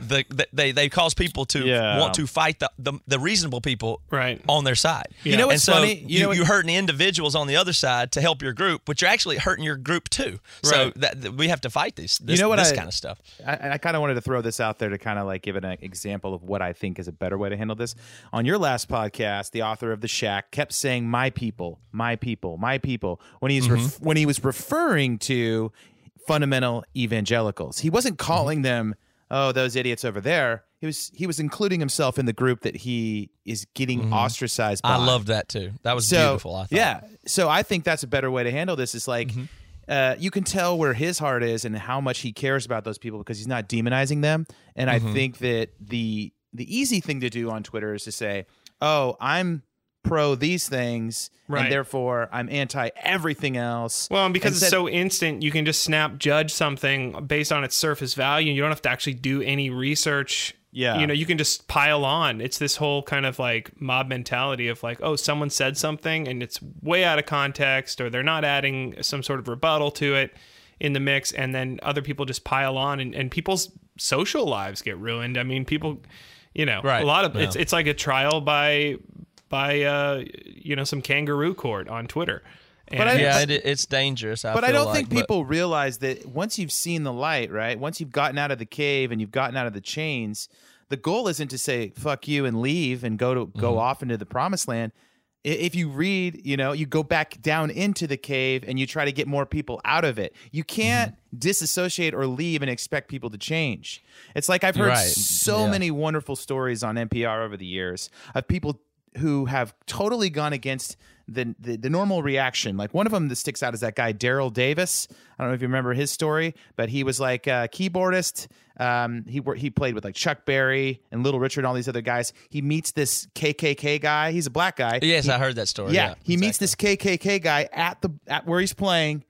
The, the, they they cause people to Yeah. want to fight the, the the reasonable people Right. on their side. You know and what's so funny? You You, know what- you hurting individuals on the other side to help your group, but you're actually hurting your group too. So that, that we have to fight these. This, You know what this I- kind of stuff. I, I kind of wanted to throw this out there to kind of like give an example of what I think is a better way to handle this. On your last podcast, the author of the Shack kept saying "my people, my people, my people" when he's mm-hmm. ref- when he was referring to fundamental evangelicals. He wasn't calling them "oh those idiots over there." He was he was including himself in the group that he is getting ostracized. by. I loved that too. That was so, beautiful. I thought. Mm-hmm. Yeah. So I think that's a better way to handle this. Is like uh, you can tell where his heart is and how much he cares about those people because he's not demonizing them. And Mm-hmm. I think that the the easy thing to do on Twitter is to say, "Oh, I'm pro these things, Right. and therefore I'm anti everything else." Well, and because Instead- it's so instant, you can just snap judge something based on its surface value. You don't have to actually do any research. Yeah. You know, you can just pile on. It's this whole kind of like mob mentality of like, oh, someone said something and it's way out of context, or they're not adding some sort of rebuttal to it in the mix, and then other people just pile on, and, and people's social lives get ruined. I mean, people, you know, Right. a lot of Yeah. it's it's like a trial by by uh, you know some kangaroo court on Twitter, And But I- yeah, it, it's dangerous. I but I don't like, think but- people realize that once you've seen the light, right? Once you've gotten out of the cave and you've gotten out of the chains, the goal isn't to say "fuck you" and leave and go to go Mm-hmm. off into the promised land. If you read, you know, you go back down into the cave and you try to get more people out of it. You can't Mm-hmm. disassociate or leave and expect people to change. It's like I've heard Right. so Yeah. many wonderful stories on NPR over the years of people who have totally gone against the, the the normal reaction. Like one of them that sticks out is that guy Daryl Davis. I don't know if you remember his story, but he was like a keyboardist. Um, he he played with like Chuck Berry and Little Richard and all these other guys. He meets this KKK guy. He's a black guy. Yes, He- I heard that story. yeah, Yeah, he meets this KKK guy at the at where he's playing,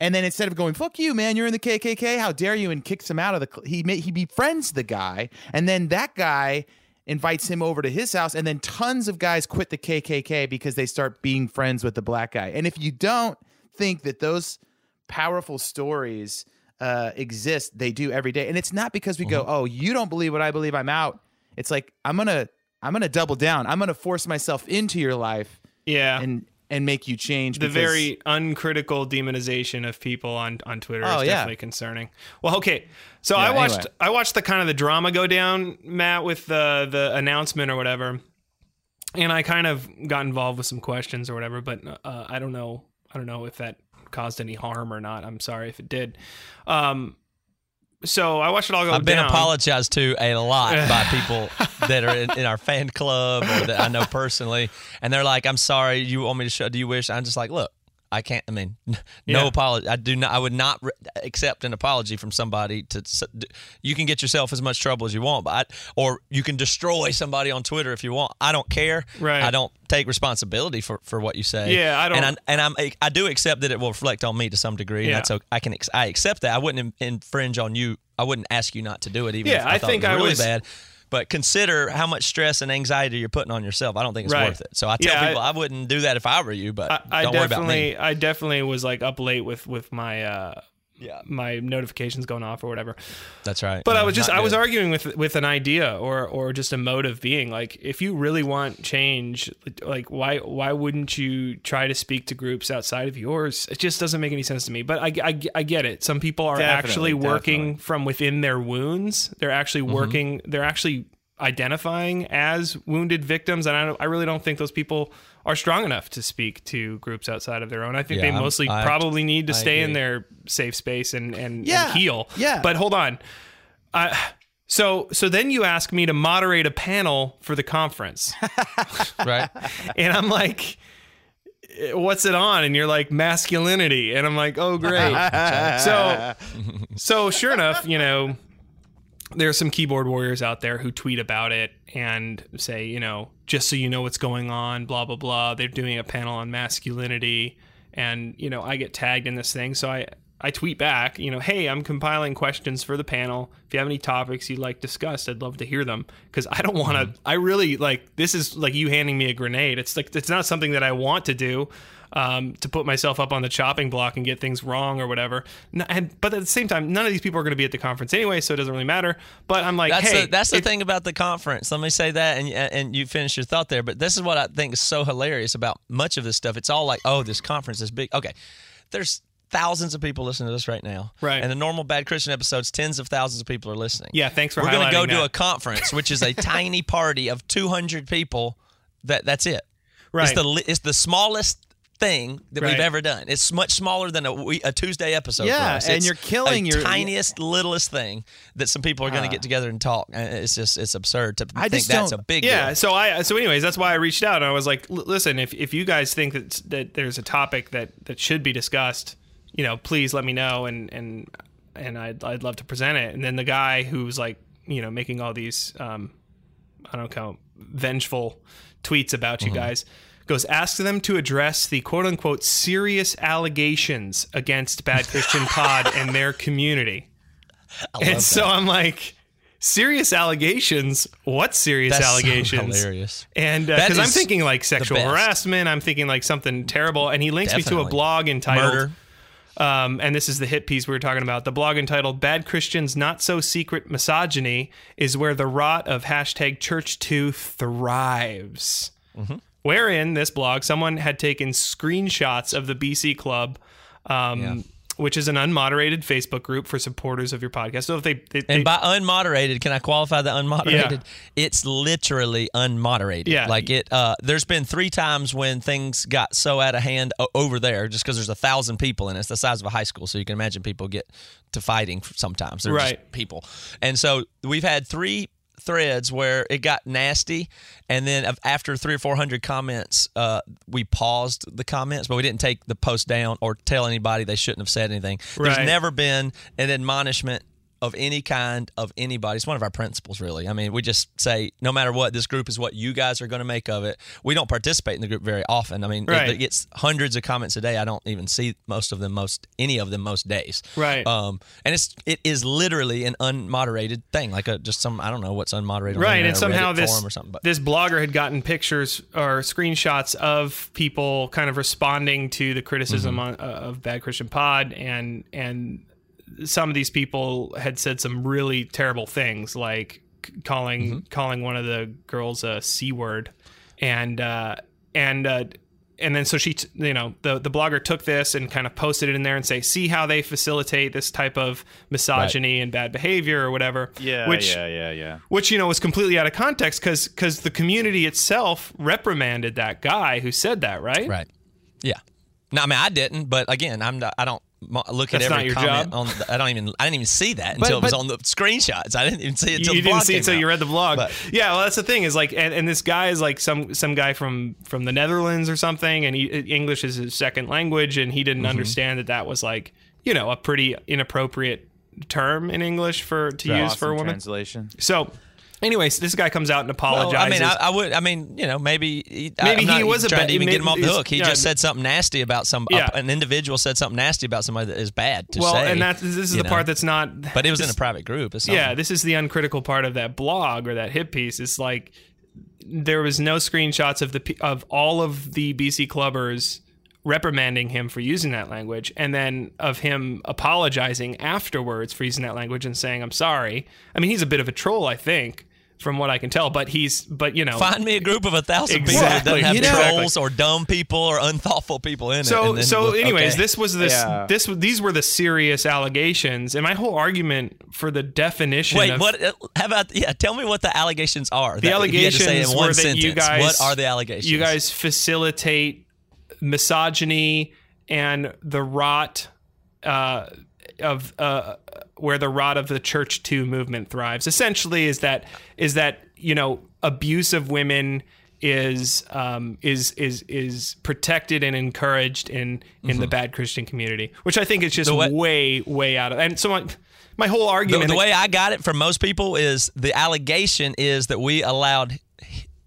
and then instead of going "fuck you, man, you're in the KKK, how dare you," and kicks him out of the, he he befriends the guy, and then that guy invites him over to his house, and then tons of guys quit the KKK because they start being friends with the black guy. And if you don't think that those powerful stories uh, exist, they do every day, and it's not because we go, Mm-hmm. "Oh, you don't believe what I believe, I'm out." It's like I'm gonna I'm gonna double down. I'm gonna force myself into your life yeah. and and make you change. the because- very uncritical demonization of people on on Twitter Oh, is yeah. definitely concerning. Well, okay, so Yeah, I watched anyway. I watched the kind of the drama go down, Matt, with the the announcement or whatever, and I kind of got involved with some questions or whatever, but uh, I don't know I don't know if that caused any harm or not. I'm sorry if it did. Um, so I watched it all go I've been down. apologized to a lot by people that are in, in our fan club or that I know personally, and they're like, "I'm sorry, you want me to show? Do you wish?" I'm just like, "Look, I can't. I mean, no Yeah. apology. I do not. I would not re- accept an apology from somebody. To you can get yourself as much trouble as you want, but I, or you can destroy somebody on Twitter if you want. I don't care. Right. I don't take responsibility for, for what you say. Yeah, I don't- And I, and I'm I do accept that it will reflect on me to some degree. Yeah. And that's okay. I can I accept that. I wouldn't infringe on you. I wouldn't ask you not to do it, even Yeah, if I, I thought think it was I really was- bad. But consider how much stress and anxiety you're putting on yourself. I don't think it's Right. worth it. So I tell Yeah, people I, wouldn't do that if I were you. But I, I don't worry about me. definitely I definitely was like up late with with my uh Yeah. my notifications going off or whatever. That's right. But I was just I was arguing with with an idea or or just a mode of being like if you really want change like why why wouldn't you try to speak to groups outside of yours it just doesn't make any sense to me but I, I, I get it some people are Definitely, actually working definitely. from within their wounds they're actually Mm-hmm. working they're actually identifying as wounded victims and I, don't, I really don't think those people are strong enough to speak to groups outside of their own I think Yeah, they mostly I- probably need to I stay in their safe space and and, Yeah, and heal yeah. but hold on I, so so then you ask me to moderate a panel for the conference, right. and I'm like, "What's it on?" And you're like, "Masculinity," and I'm like, "Oh, great." so so sure enough, you know, there's some keyboard warriors out there who tweet about it and say, you know, just so you know what's going on, blah blah blah. They're doing a panel on masculinity, and you know, I get tagged in this thing, so I. I tweet back, you know, hey, I'm compiling questions for the panel. If you have any topics you'd like discussed, I'd love to hear them because I don't want to. Mm-hmm. I really like this is like you handing me a grenade. It's like it's not something that I want to do um, to put myself up on the chopping block and get things wrong or whatever. And but at the same time, none of these people are going to be at the conference anyway, so it doesn't really matter. But I'm like, That's hey, the, that's the thing about the conference. Let me say that, and and you finish your thought there. But this is what I think is so hilarious about much of this stuff. It's all like, oh, this conference is big. Okay, there's thousands of people listening to this right now. Right. And the normal Bad Christian episodes, tens of thousands of people are listening. Yeah, thanks for We're gonna go highlighting do a conference, which is a tiny party of 200 people. That that's it. Right. It's the it's the smallest thing that Right. we've ever done. It's much smaller than a, a Tuesday episode. Yeah, and you're killing your- tiniest, littlest thing that some people are going to Ah. get together and talk. It's just it's absurd to I think that's a big yeah deal. so i so anyways that's why i reached out and i was like listen if, if you guys think that that there's a topic that that should be discussed you know please let me know and and and i'd, I'd love to present it and then the guy who's like you know making all these um i don't know vengeful tweets about Mm-hmm. you guys goes ask them to address the quote unquote serious allegations against bad christian pod and their community and so i'm like serious allegations what serious That's so allegations hilarious. and That because I'm thinking like sexual harassment, I'm thinking like something terrible. And he links me to a blog entitled, Murder. um, and this is the hit piece we were talking about. The blog entitled "Bad Christians Not So Secret Misogyny" is where the rot of hashtag Church Too thrives. Mm-hmm. Wherein this blog someone had taken screenshots of the BC Club. Um, Yeah. Which is an unmoderated Facebook group for supporters of your podcast. So if they, they, they And by unmoderated, can I qualify the unmoderated? It's literally unmoderated. Yeah. Like it. Uh, there's been three times when things got so out of hand over there, just because there's a thousand people and. It's the size of a high school, so you can imagine people get to fighting sometimes. They're Right. people, and so we've had three threads where it got nasty and then after three or four hundred comments uh, we paused the comments but we didn't take the post down or tell anybody they shouldn't have said anything. There's never been an admonishment of any kind of anybody. It's one of our principles, really. I mean, we just say no matter what, this group is what you guys are going to make of it. We don't participate in the group very often. I mean, it- Right. it, gets hundreds of comments a day. I don't even see most of them, most any of them, most days. Right. Um, and it's it is literally an unmoderated thing, like a just some I don't know what's unmoderated. right and somehow Reddit this or something. But this blogger had gotten pictures or screenshots of people kind of responding to the criticism Mm-hmm. on, uh, of bad christian pod and and some of these people had said some really terrible things like calling Mm-hmm. calling one of the girls a c word and uh and uh and then so she t- you know the the blogger took this and kind of posted it in there and say see how they facilitate this type of misogyny and bad behavior or whatever Yeah, which yeah, yeah, yeah. which you know was completely out of context because because the community itself reprimanded that guy who said that right right, yeah. No, I mean I didn't, but again, I'm not, I don't look That's at not every your comment job? on. The, I don't even I didn't even see that until it was on the screenshots. I didn't even see it until you the didn't blog see it came until you read the blog But- yeah well that's the thing is like and, and this guy is like some some guy from from the netherlands or something and he, english is his second language and he didn't Mm-hmm. understand that that was like you know a pretty inappropriate term in english for to use for a woman translation. so anyways this guy comes out and Well, apologizes I mean, I, I would. I mean, you know, maybe he, Maybe he was a bad- to even get him off the hook. He just said something nasty about some. Yeah. an individual said something nasty about somebody that is bad to well say. and that's this is the know. part that's not But it was in a private group. Yeah this is the uncritical part of that blog or that hit piece it's like there was no screenshots of the of all of the bc clubbers reprimanding him for using that language and then of him apologizing afterwards for using that language and saying i'm sorry i mean he's a bit of a troll i think from what i can tell but he's but you know Find me a group of a thousand people that doesn't have You know- trolls or dumb people or unthoughtful people in it. so and so we'll- anyways okay. this was this Yeah. this these were the serious allegations and my whole argument for the definition Wait, of what? uh, How about yeah? Tell me what the allegations are. the that- if you had to allegations say in one were that sentence, you guys What are the allegations? You guys facilitate misogyny and the rot uh, of uh, where the rot of the church too movement thrives. Essentially, is that is that you know abuse of women is um, is is is protected and encouraged in in the bad Christian community, which I think is just Mm-hmm. Way- way way out of. And so my my whole the, argument. the way I got it from most people is the allegation is that we allowed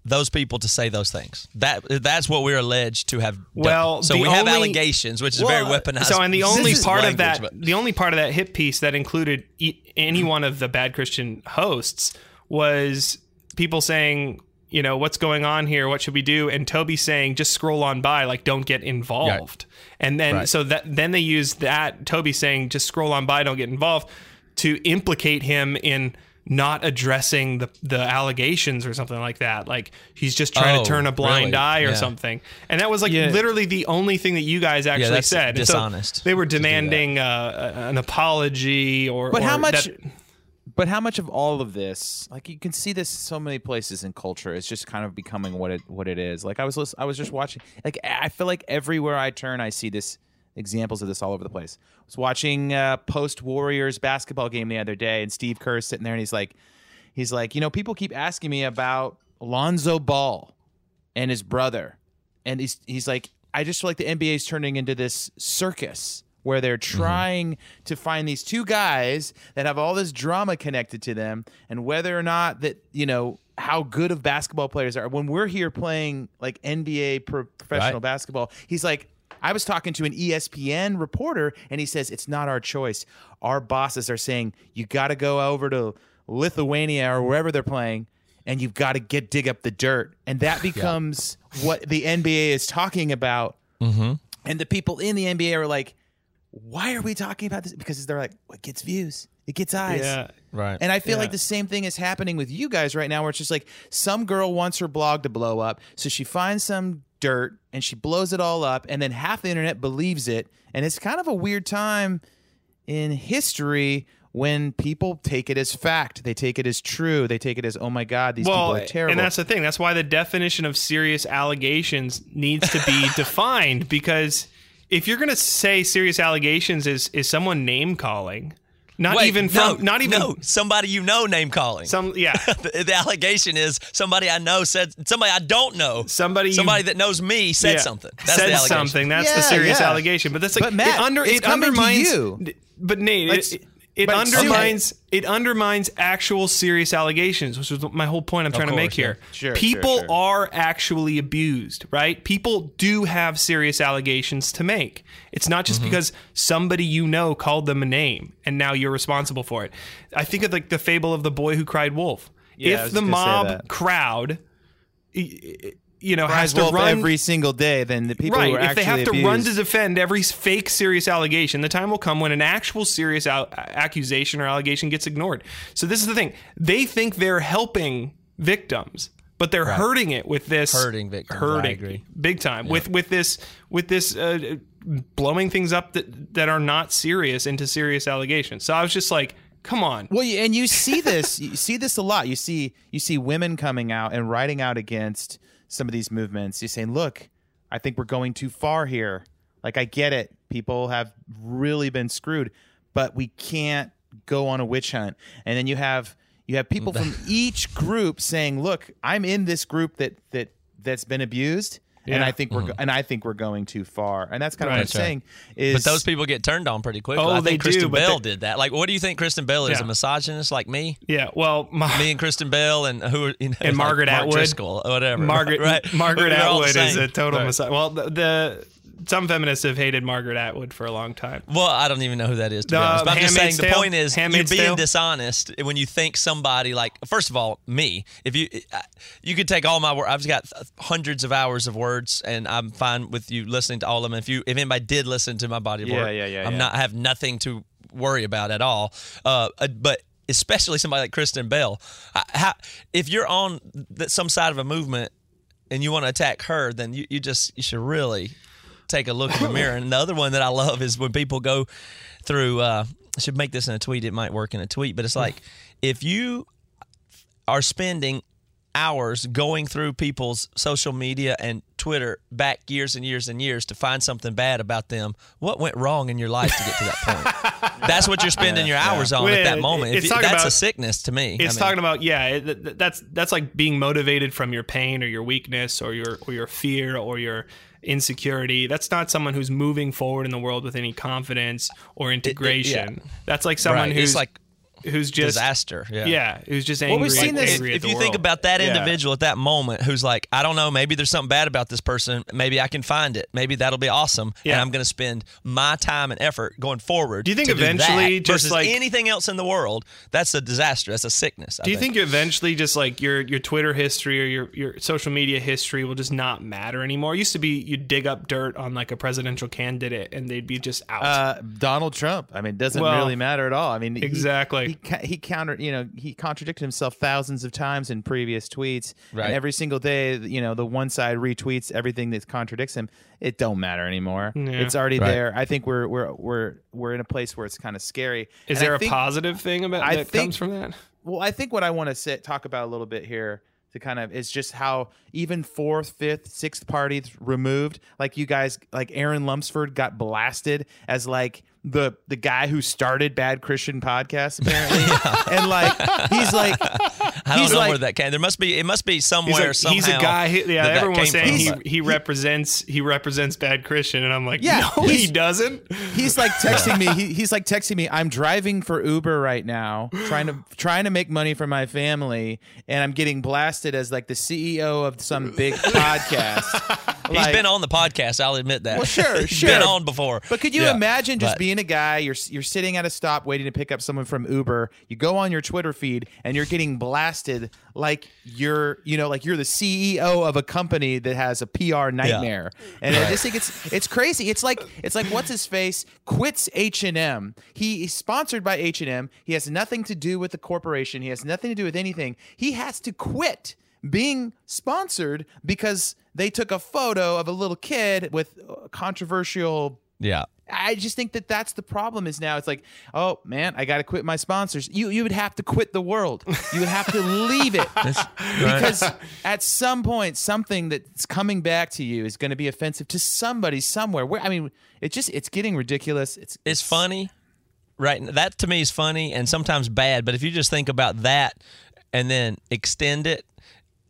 those people to say those things. That that's what we're alleged to have done. Well, so the we have allegations, which is Well, very weaponized. So, and the only language, part of that, but- the only part of that hit piece that included e- any one of the bad Christian hosts was people saying, you know, what's going on here? What should we do? And Toby saying, just scroll on by, like, don't get involved. And then, Right. so that then they used that Toby saying, just scroll on by, don't get involved, to implicate him in not addressing the the allegations or something like that. Like he's just trying Oh, to turn a blind really? eye or Yeah. something. And that was like Yeah. literally the only thing that you guys actually that's said. And so dishonest they were to do that. demanding uh, an apology or. But or how much? that- but how much of all of this, like you can see this so many places in culture, it's just kind of becoming what it what it is. Like I was I was just watching. Like I feel like everywhere I turn, I see this examples of this all over the place. I was watching uh, post Warriors basketball game the other day, and Steve Kerr's sitting there, and he's like, he's like, you know, people keep asking me about Lonzo Ball and his brother, and he's he's like, I just feel like the NBA is turning into this circus where they're trying to find these two guys that have all this drama connected to them, and whether or not that you know how good of basketball players are. When we're here playing like NBA pro- professional Right. basketball, he's like. I was talking to an ESPN reporter, and he says it's not our choice. Our bosses are saying you got to go over to Lithuania or wherever they're playing, and you've got to get dig up the dirt, and that becomes what the NBA is talking about. Mm-hmm. And the people in the NBA are like, "Why are we talking about this?" Because they're like, "Well, "It gets views, it gets eyes." Yeah. Right. And I feel Yeah. like the same thing is happening with you guys right now, where it's just like some girl wants her blog to blow up, so she finds some dirt and she blows it all up, and then half the internet believes it, and it's kind of a weird time in history when people take it as fact. They take it as true. They take it as, oh my God, these well, people are terrible. and that's the thing. That's why the definition of serious allegations needs to be defined because if you're going to say serious allegations is is someone name calling, not Wait, even no, from not even no, somebody you know name calling. some yeah the, the allegation is somebody I know said somebody I don't know. Somebody you- somebody that knows me said yeah, something. That's said the allegation. something. That's the serious yeah. allegation. But that's like But Matt, it under it's it coming to undermines you. But Nate, Like, it, it but undermines it undermines actual serious allegations, which is my whole point I'm trying to make course, yeah. here. Sure, People sure, sure. are actually abused, right? People do have serious allegations to make. It's not Mm-hmm. just because somebody you know called them a name and now you're responsible for it. I think of like the fable of the boy who cried wolf. Yeah, if the mob crowd y- y- you know has to run every single day, then the people right who are if they have to run to defend every fake serious allegation the time will come when an actual serious al- accusation or allegation gets ignored. So this is the thing they think they're helping victims but they're hurting it with this Hurting victims, hurting big time with with this with this uh, blowing things up that that are not serious into serious allegations. So i was just like come on. Well, and you see this, you see this a lot. You see, you see women coming out and writing out against some of these movements. You're saying, "Look, I think we're going too far here. Like, I get it. People have really been screwed, but we can't go on a witch hunt." And then you have you have people from each group saying, "Look, I'm in this group that that that's been abused." And I think we're go- mm-hmm. and I think we're going too far, and that's kind of Right. what I'm That's right. saying. Is But those people get turned on pretty quickly. Oh, I they think do, Kristen but Bell they- did that. Like, what do you think Kristen Bell is? Yeah. A misogynist like me? yeah well my, Me and Kristen Bell and who are you know, And like Margaret Mark Atwood. Driscoll whatever. Margaret right? Margaret They're all the Atwood is a total Right. messiah. Well, the, the some feminists have hated Margaret Atwood for a long time. Well, I don't even know who that is. To be Uh, honest. But I'm just saying Handmaid's the point is Handmaid's you're being Tale? dishonest when you think somebody like. First of all, me. If you you could take all my work, I've got hundreds of hours of words, and I'm fine with you listening to all of them. If you if anybody did listen to my body of Yeah, work, yeah, yeah, I'm not I have nothing to worry about at all. Uh, uh, but especially somebody like Kristen Bell, how, if you're on some side of a movement and you want to attack her, then you, you just you should really take a look in the mirror. And the other one that I love is when people go through. Uh, I should make this in a tweet. It might work in a tweet, but it's like if you are spending hours going through people's social media and Twitter back years and years and years to find something bad about them. What went wrong in your life to get to that point? that's what you're spending your hours on at that moment. it's If that's a sickness to me. It's I mean, talking about yeah, it, th- th- that's that's like being motivated from your pain or your weakness or your or your fear or your insecurity. That's not someone who's moving forward in the world with any confidence or integration. That's like someone right. who's it's like who's just disaster. Yeah. Yeah, who's just angry. Well, we've seen this- angry at if the you think about that Yeah. individual at that moment who's like, I don't know, maybe there's something bad about this person. Maybe I can find it. Maybe that'll be awesome. And I'm going to spend my time and effort going forward. Do you think to eventually just versus like- anything else in the world, that's a disaster. That's a sickness. I Do you think eventually just like your your Twitter history or your, your social media history will just not matter anymore? It used to be you dig up dirt on like a presidential candidate and they'd be just out. Uh, Donald Trump. I mean, it doesn't Well, really matter at all. I mean, he- exactly. He, he counter, you know, he contradicted himself thousands of times in previous tweets. Right. And every single day, you know, the one side retweets everything that contradicts him. It don't matter anymore. Yeah. It's already Right. there. I think we're we're we're we're in a place where it's kind of scary. Is And there a think- positive thing about I that think- comes from that? well, I think what I want to sit, talk about a little bit here to kind of is just how even fourth, fifth, sixth parties removed, like you guys, like Aaron Lumsford got blasted as like the the guy who started Bad Christian Podcast apparently, and like he's like I don't he's know like- where that came. There must be. It must be He's, somewhere. like, somehow. he's a guy. He, yeah, that that everyone was came saying from, he, he represents he represents bad Christian, and I'm like, Yeah, no, he doesn't. he's like texting me. He, he's like texting me. I'm driving for Uber right now, trying to trying to make money for my family, and I'm getting blasted as like the CEO of some big podcast. He's been on the podcast. I'll admit that. Well, sure, sure. been on before. But could you Yeah. imagine just But- being a guy? You're you're sitting at a stop waiting to pick up someone from Uber. You go on your Twitter feed and you're getting blasted like you're you know like you're the CEO of a company that has a PR nightmare. And I just think it's it's crazy. It's like it's like what's his face quits H&M. He is sponsored by H&M. He has nothing to do with the corporation. He has nothing to do with anything. He has to quit being sponsored because they took a photo of a little kid with uh, controversial Yeah. I just think that that's the problem is now it's like, oh man, I got to quit my sponsors. You you would have to quit the world. You would have to leave it because at some point something that's coming back to you is going to be offensive to somebody somewhere. Where I mean, it just it's getting ridiculous. It's it's funny, right? That to me is funny and sometimes bad. But if you just think about that and then extend it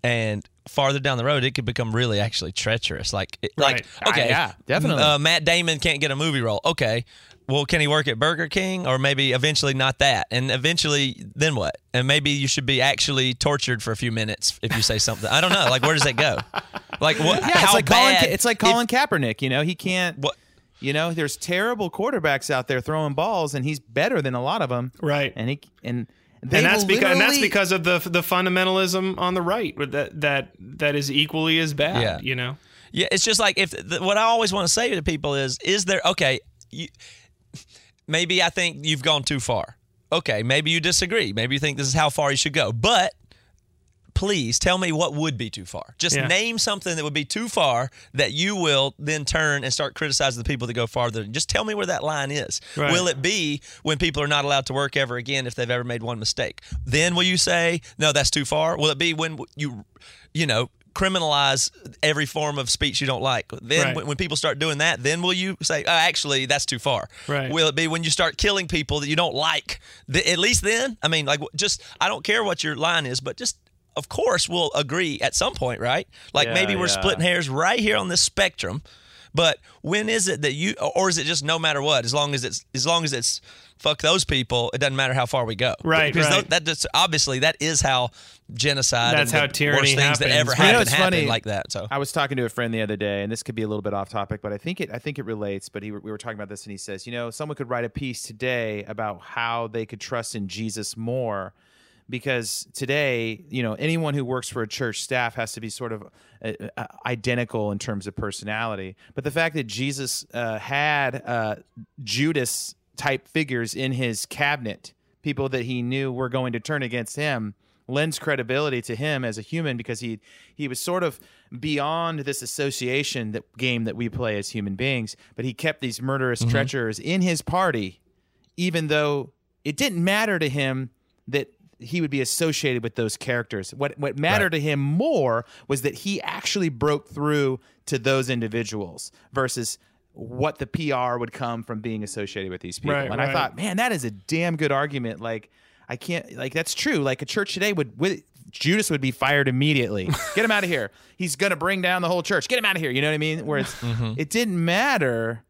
and farther down the road, it could become really actually treacherous. Like, it, like Ah, okay, yeah, definitely. Uh, Matt Damon can't get a movie role. Okay, well, can he work at Burger King or maybe eventually not that? And eventually, then what? And maybe you should be actually tortured for a few minutes if you say something. I don't know. Like, where does that go? Like, what? Yeah, how it's like Colin. bad? Ka- It's like if- Colin Kaepernick. You know, he can't. What? You know, there's terrible quarterbacks out there throwing balls, and he's better than a lot of them. Right. And he and they and that's because and that's because of the the fundamentalism on the right that that that is equally as bad. Yeah. You know. Yeah, it's just like if the, what I always want to say to people is, is there okay? You, maybe I think you've gone too far. Okay, maybe you disagree. Maybe you think this is how far you should go. But please tell me what would be too far. Just Yeah. name something that would be too far that you will then turn and start criticizing the people that go farther. Just tell me where that line is. Right. Will it be when people are not allowed to work ever again if they've ever made one mistake? Then will you say, no, that's too far? Will it be when you, you know, criminalize every form of speech you don't like? Then Right. when, when people start doing that, then will you say, oh, actually, that's too far? Right. Will it be when you start killing people that you don't like? Th- at least then, I mean, like, just I don't care what your line is, but just of course we'll agree at some point, right? Like Yeah, maybe we're yeah. splitting hairs right here on this spectrum. But when is it that you, or is it just no matter what, as long as it's as long as it's fuck those people, it doesn't matter how far we go, Right, Because right. that just obviously that is how genocide, That's and how the tyranny worst things that happens. ever You know, happen it's happen funny. like that. So I was talking to a friend the other day, and this could be a little bit off topic, but I think it I think it relates. But he, we were talking about this, and he says, you know, someone could write a piece today about how they could trust in Jesus more, because today, you know, anyone who works for a church staff has to be sort of uh, uh, identical in terms of personality. But the fact that Jesus uh, had uh, Judas type figures in his cabinet, people that he knew were going to turn against him lends credibility to him as a human because he he was sort of beyond this association that game that we play as human beings but he kept these murderous treacherers in his party even though it didn't matter to him that he would be associated with those characters what what mattered to him more was that he actually broke through to those individuals versus what the PR would come from being associated with these people Right, and I thought man that is a damn good argument like I can't like that's true. Like a church today would, would Judas would be fired immediately. Get him out of here. He's gonna bring down the whole church. Get him out of here. You know what I mean? Whereas Mm-hmm. it didn't matter.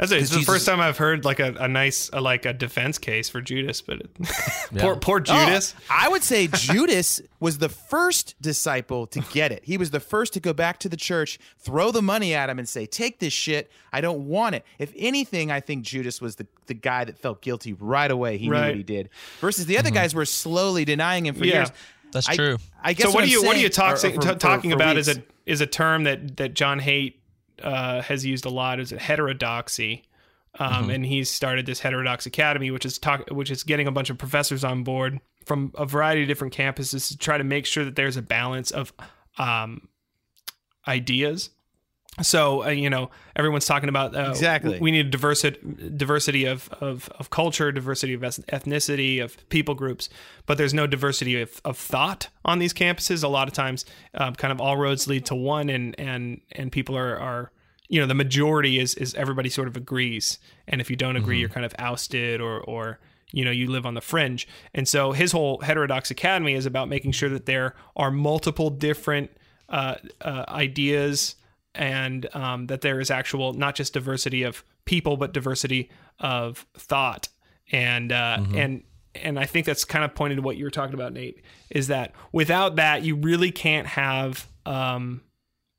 That's it. It's the first time I've heard like a, a nice uh, like a defense case for Judas, but it, poor poor Judas. Oh, I would say Judas was the first disciple to get it. He was the first to go back to the church, throw the money at him, and say, "Take this shit. I don't want it." If anything, I think Judas was the, the guy that felt guilty right away. He knew what he did. Versus the other guys were slowly denying him for Yeah. years. That's I- true. I guess so what, I'm are you what are you talk, or- or for- t- for- talking for about weeks. is a is a term that that Jon Haidt uh, has used a lot is heterodoxy. Um, Mm-hmm. and he's started this heterodox academy, which is talk, which is getting a bunch of professors on board from a variety of different campuses to try to make sure that there's a balance of um, ideas. So uh, you know, everyone's talking about uh, Exactly. We need diversity, diversity of, of of culture, diversity of ethnicity, of people groups, but there's no diversity of, of thought on these campuses. A lot of times, um, kind of all roads lead to one, and and and people are are you know the majority is is everybody sort of agrees, and if you don't agree, you're kind of ousted or or you know you live on the fringe. And so his whole heterodox academy is about making sure that there are multiple different uh, uh, ideas and um, that there is actual not just diversity of people but diversity of thought and uh, and and I think that's kind of pointed to what you were talking about Nate is that without that you really can't have um,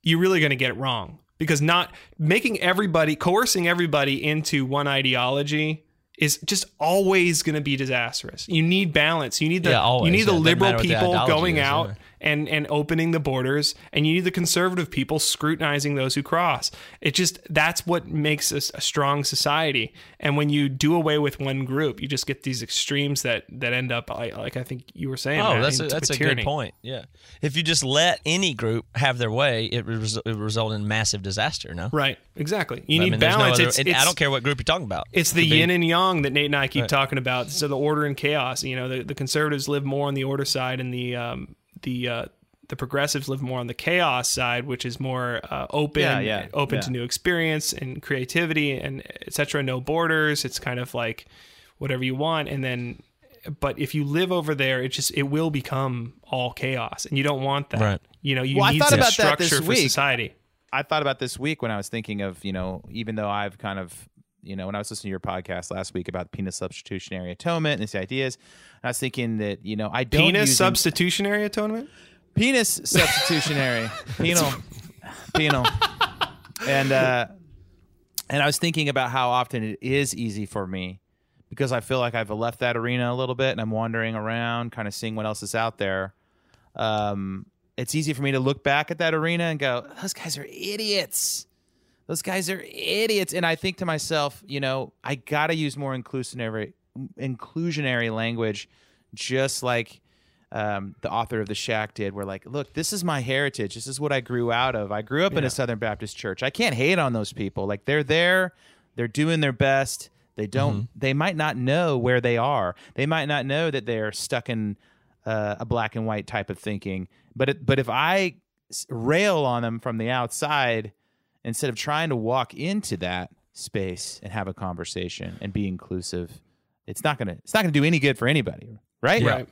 you're really going to get it wrong because not making everybody coercing everybody into one ideology is just always going to be disastrous. You need balance. You need the Yeah, you need the Yeah, liberal matter what the people going out yeah. And and opening the borders and you need the conservative people scrutinizing those who cross it just that's what makes us a strong society and when you do away with one group you just get these extremes that that end up like, like i think you were saying Oh, that's a, that's a tyranny. good point. Yeah, if you just let any group have their way, it would res- result in massive disaster. No, right exactly you I need mean, there's no balance other- it's, it- it's, I don't care what group you're talking about. It's the Could be- yin and yang that Nate and I keep Right. talking about. So the order and chaos. You know, the, the conservatives live more on the order side, and the um, the uh, the progressives live more on the chaos side, which is more uh, open, Yeah, yeah, open yeah. to new experience and creativity and etc. No borders. It's kind of like whatever you want, and then. But if you live over there, it just it will become all chaos, and you don't want that. Right. You know, you Well, I need thought some about that this structure for week. society. I thought about this week when I was thinking of, you know, even though I've kind of, you know, when I was listening to your podcast last week about penis substitutionary atonement and these ideas, I was thinking that, you know, I don't Penis use substitutionary atonement. penis substitutionary. Penal. Penal. And uh and i was thinking about how often it is easy for me because i feel like i've left that arena a little bit and i'm wandering around kind of seeing what else is out there. Um it's easy for me to look back at that arena and go those guys are idiots those guys are idiots. And i think to myself you know i gotta use more inclusionary inclusionary language just like um, the author of the shack did where like look this is my heritage. This is what i grew out of. I grew up in a southern baptist church. I can't hate on those people. Like they're there. They're doing their best. They don't they might not know where they are. They might not know that they're stuck in uh, a black and white type of thinking. But it, but if I rail on them from the outside instead of trying to walk into that space and have a conversation and be inclusive it's not gonna it's not gonna do any good for anybody right Right.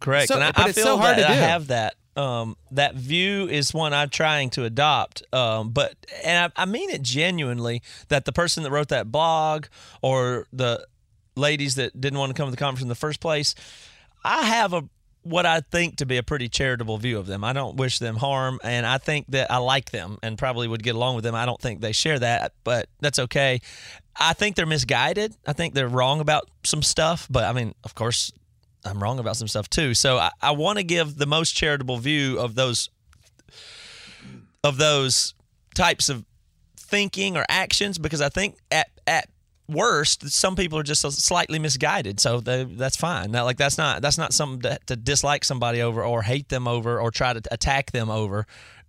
Correct. So- and I, but I it's feel so hard that to I have that. Um, that view is one I'm trying to adopt. Um, but and I, I mean it genuinely that the person that wrote that blog or the ladies that didn't want to come to the conference in the first place, I have a what I think to be a pretty charitable view of them. I don't wish them harm, and I think that I like them and probably would get along with them. I don't think they share that, but that's okay. I think they're misguided. I think they're wrong about some stuff, but I mean, of course, I'm wrong about some stuff too. So I, I want to give the most charitable view of those of those types of thinking or actions because I think at at worst some people are just slightly misguided so they, that's fine. Now, like that's not that's not something to, to dislike somebody over or hate them over or try to attack them over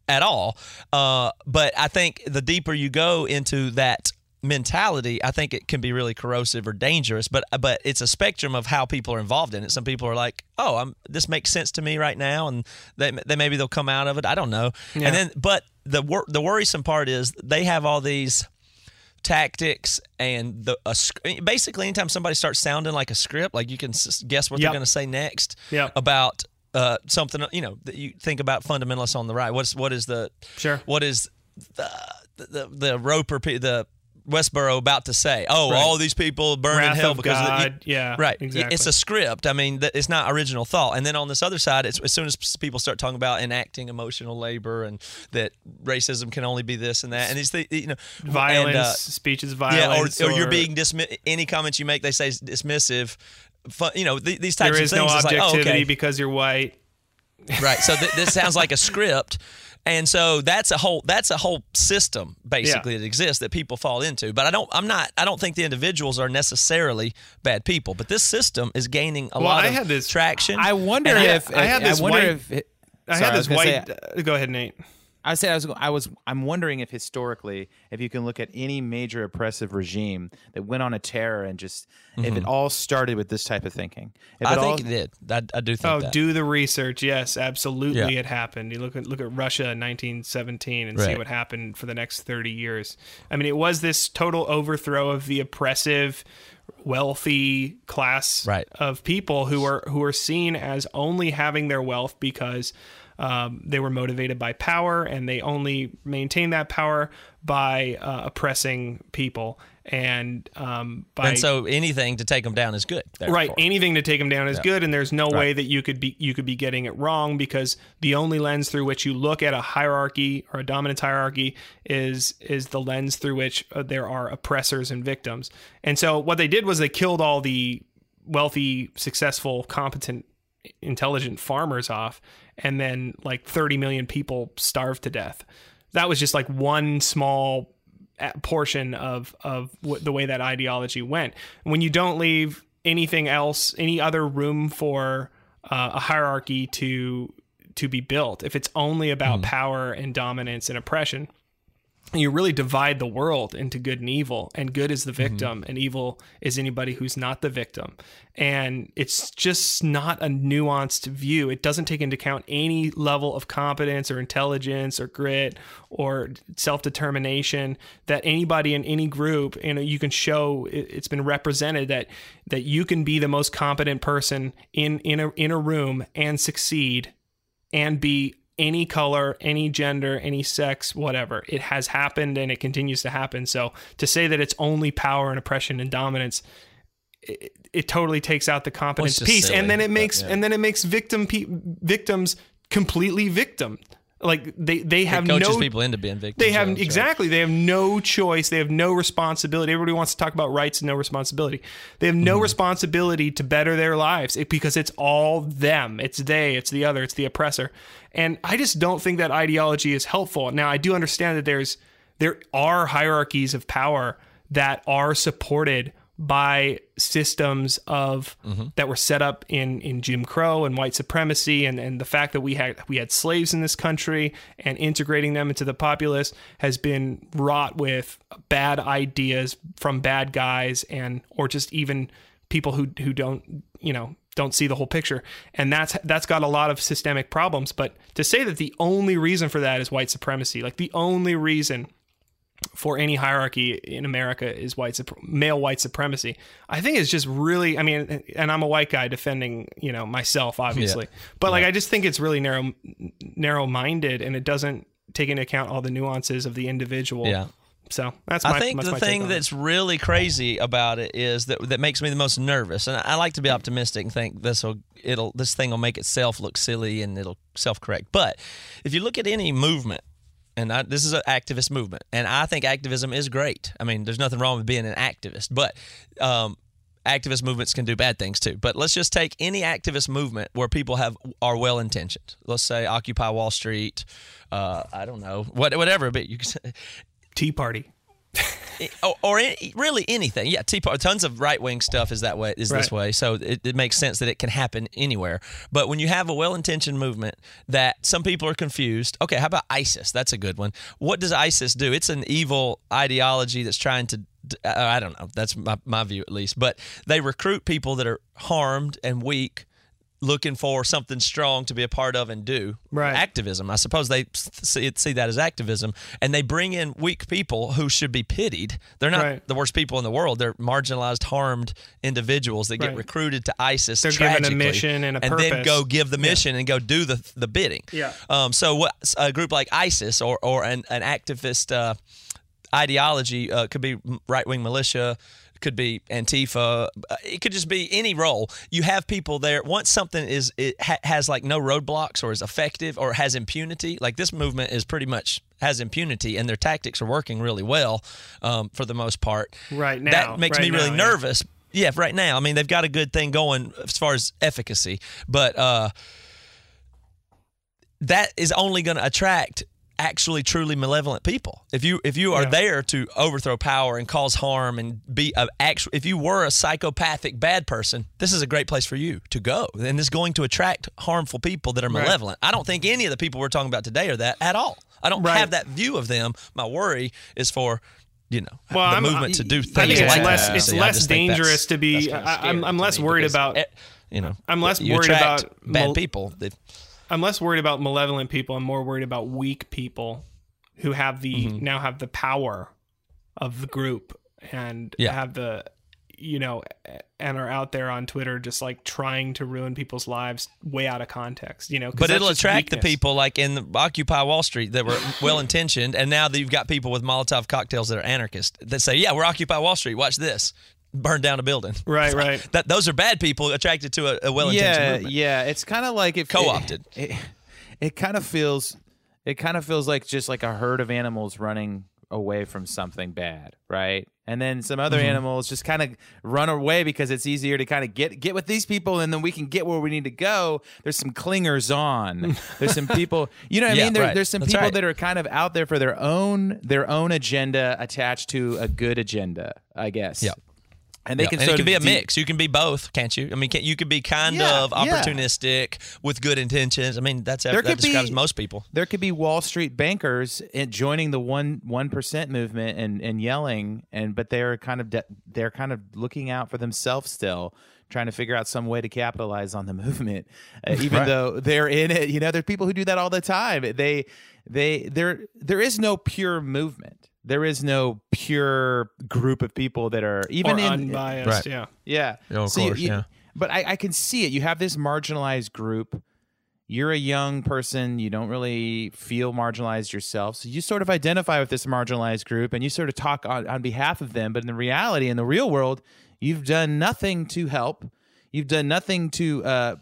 at all. Uh, but I think the deeper you go into that mentality I think it can be really corrosive or dangerous but but it's a spectrum of how people are involved in it. Some people are like oh I'm this makes sense to me right now and they, they maybe they'll come out of it. I don't know. Yeah. and then but the wor- the worrisome part is they have all these tactics and the a, basically anytime somebody starts sounding like a script like you can guess what Yep. they're going to say next Yep. about uh, something you know that you think about fundamentalists on the right what's what is the Sure. what is the the, the roper pe- the Westboro about to say oh Right. all these people burn Wrath in hell because of the- God. Yeah, right exactly. it's a script I mean it's not original thought and then on this other side it's as soon as people start talking about enacting emotional labor and that racism can only be this and that and these you know Violence, and, uh, speech is yeah, or, violence. or you're being dismi- any comments you make they say is dismissive. You know th- these types There of things. There is no it's like, oh, objectivity okay. because you're white. right. So th- this sounds like a script, and so that's a whole that's a whole system basically that exists that people fall into. But I don't I'm not I don't think the individuals are necessarily bad people, but this system is gaining a Well, lot I of had this- traction. I wonder And I- if I had this I wonder white- if it, I sorry, had this gonna white. say- uh, go ahead, Nate. I said I was I was I'm wondering if historically if you can look at any major oppressive regime that went on a terror and just if it mm-hmm. all started with this type of thinking. If I it all, think it did. I, I do think Oh, that. do the research. Yes, absolutely, Yeah. it happened. You look at look at Russia in 1917 and see what happened for the next 30 years. I mean, it was this total overthrow of the oppressive, wealthy class Right. of people who are who are seen as only having their wealth because um, they were motivated by power, and they only maintain that power by uh, oppressing people. And um, by and so anything to take them down is good. right. Anything to take them down is good and there's no way that you could be you could be getting it wrong because the only lens through which you look at a hierarchy or a dominance hierarchy is is the lens through which uh, there are oppressors and victims. And so what they did was they killed all the wealthy successful competent intelligent farmers off and then like 30 million people starved to death that was just like one small portion of of w- the way that ideology went. When you don't leave anything else, any other room for uh, a hierarchy to to be built, if it's only about power and dominance and oppression, you really divide the world into good and evil and good is the mm-hmm. victim and evil is anybody who's not the victim. And it's just not a nuanced view. It doesn't take into account any level of competence or intelligence or grit or self-determination that anybody in any group you know you can show it- it's been represented that that you can be the most competent person in in a in a room and succeed and be any color, any gender, any sex, whatever. It has happened and it continues to happen. So to say that it's only power and oppression and dominance, it, it totally takes out the competence just piece, silly, and then it but makes yeah. and then it makes victim pe- victims completely victim. Like they they have It coaches no people into being victims. they have that's right. exactly. They have no choice. They have no responsibility. Everybody wants to talk about rights and no responsibility. They have Mm-hmm. no responsibility to better their lives because it's all them. It's they. It's the other. It's the oppressor. And I just don't think that ideology is helpful. Now I do understand that there's there are hierarchies of power that are supported by systems of mm-hmm. that were set up in in Jim Crow and white supremacy and and the fact that we had we had slaves in this country and integrating them into the populace has been wrought with bad ideas from bad guys and or just even people who who don't you know don't see the whole picture. And that's that's got a lot of systemic problems. But to say that the only reason for that is white supremacy like the only reason for any hierarchy in America is white male white supremacy. I think it's just really I mean and I'm a white guy defending, you know, myself obviously. But like I just think it's really narrow narrow minded and it doesn't take into account all the nuances of the individual. Yeah. So that's my I think the thing it. that's really crazy about it is that that makes me the most nervous, and I, I like to be optimistic and think this will it'll this thing will make itself look silly and it'll self correct. But if you look at any movement, and I, this is an activist movement, and I think activism is great. I mean, there's nothing wrong with being an activist, but um, activist movements can do bad things too. But let's just take any activist movement where people have are well intentioned. Let's say Occupy Wall Street. Uh, I don't know what whatever, but you can Tea Party. Or, or any, really anything. Yeah, Tea Party, tons of right wing stuff is that way is this way. So it, it makes sense that it can happen anywhere. But when you have a well intentioned movement that some people are confused, okay, how about ISIS? That's a good one. What does ISIS do? It's an evil ideology that's trying to. uh, I don't know. That's my, my view at least. But they recruit people that are harmed and weak. Looking for something strong to be a part of and do Right. activism. I suppose they see, see that as activism, and they bring in weak people who should be pitied. They're not Right. the worst people in the world. They're marginalized, harmed individuals that get Right. recruited to ISIS. They're given a mission and a then purpose. go give the mission and go do the the bidding. Yeah. Um. So what a group like ISIS or or an an activist uh, ideology uh, could be right wing militia. Could be Antifa. uh, It could just be any role. You have people there. Once something is it ha- has like no roadblocks or is effective or has impunity, like this movement is pretty much has impunity and their tactics are working really well um, for the most part. Right now. that makes Right me really now, yeah. nervous. Yeah, right now. I mean, they've got a good thing going as far as efficacy, but uh, that is only going to attract actually truly malevolent people. If you if you are Yeah. there to overthrow power and cause harm and be a actual if you were a psychopathic bad person, this is a great place for you to go. And it's going to attract harmful people that are Right. malevolent. I don't think any of the people we're talking about today are that at all. I don't Right. have that view of them. My worry is for you know Well, the I'm, movement to do things I think it's like less that. it's I less just think that's- dangerous to be that's kinda I, I'm, I'm less worried about eh, you know I'm less worried about bad people. They- I'm less worried about malevolent people. I'm more worried about weak people who have the Mm-hmm. now have the power of the group and Yeah. have the you know, and are out there on Twitter just like trying to ruin people's lives way out of context, you know. But it'll attract the people like in the Occupy Wall Street that were well intentioned, and now that you've got people with Molotov cocktails that are anarchists that say, "Yeah, we're Occupy Wall Street. Watch this, burn down a building." Right, right. That those are bad people attracted to a, a well intentioned yeah, movement. yeah. It's kind of like if Co-opted. It, it, it kind of feels, it kind of feels like just like a herd of animals running away from something bad, right? And then some other Mm-hmm. animals just kind of run away because it's easier to kind of get get with these people, and then we can get where we need to go. There's some clingers on. There's some people, you know what I mean? There, right. There's some That's people right. that are kind of out there for their own their own agenda attached to a good agenda, I guess. Yeah. And they Yeah, can and it can be a mix. You can be both, can't you? I mean, can, you could be kind Yeah, of yeah. opportunistic with good intentions. I mean, that's There that describes be- most people. there could be Wall Street bankers joining the one one percent movement and, and yelling, and but they're kind of de- they're kind of looking out for themselves still, trying to figure out some way to capitalize on the movement, uh, even though they're in it. You know, there's people who do that all the time. They they there there is no pure movement. There is no pure group of people that are even or in unbiased, Right. yeah. yeah. Oh, of So course, you- yeah. But I, I can see it. You have this marginalized group. You're a young person. You don't really feel marginalized yourself. So you sort of identify with this marginalized group and you sort of talk on, on behalf of them. But in the reality, in the real world, you've done nothing to help. You've done nothing to uh,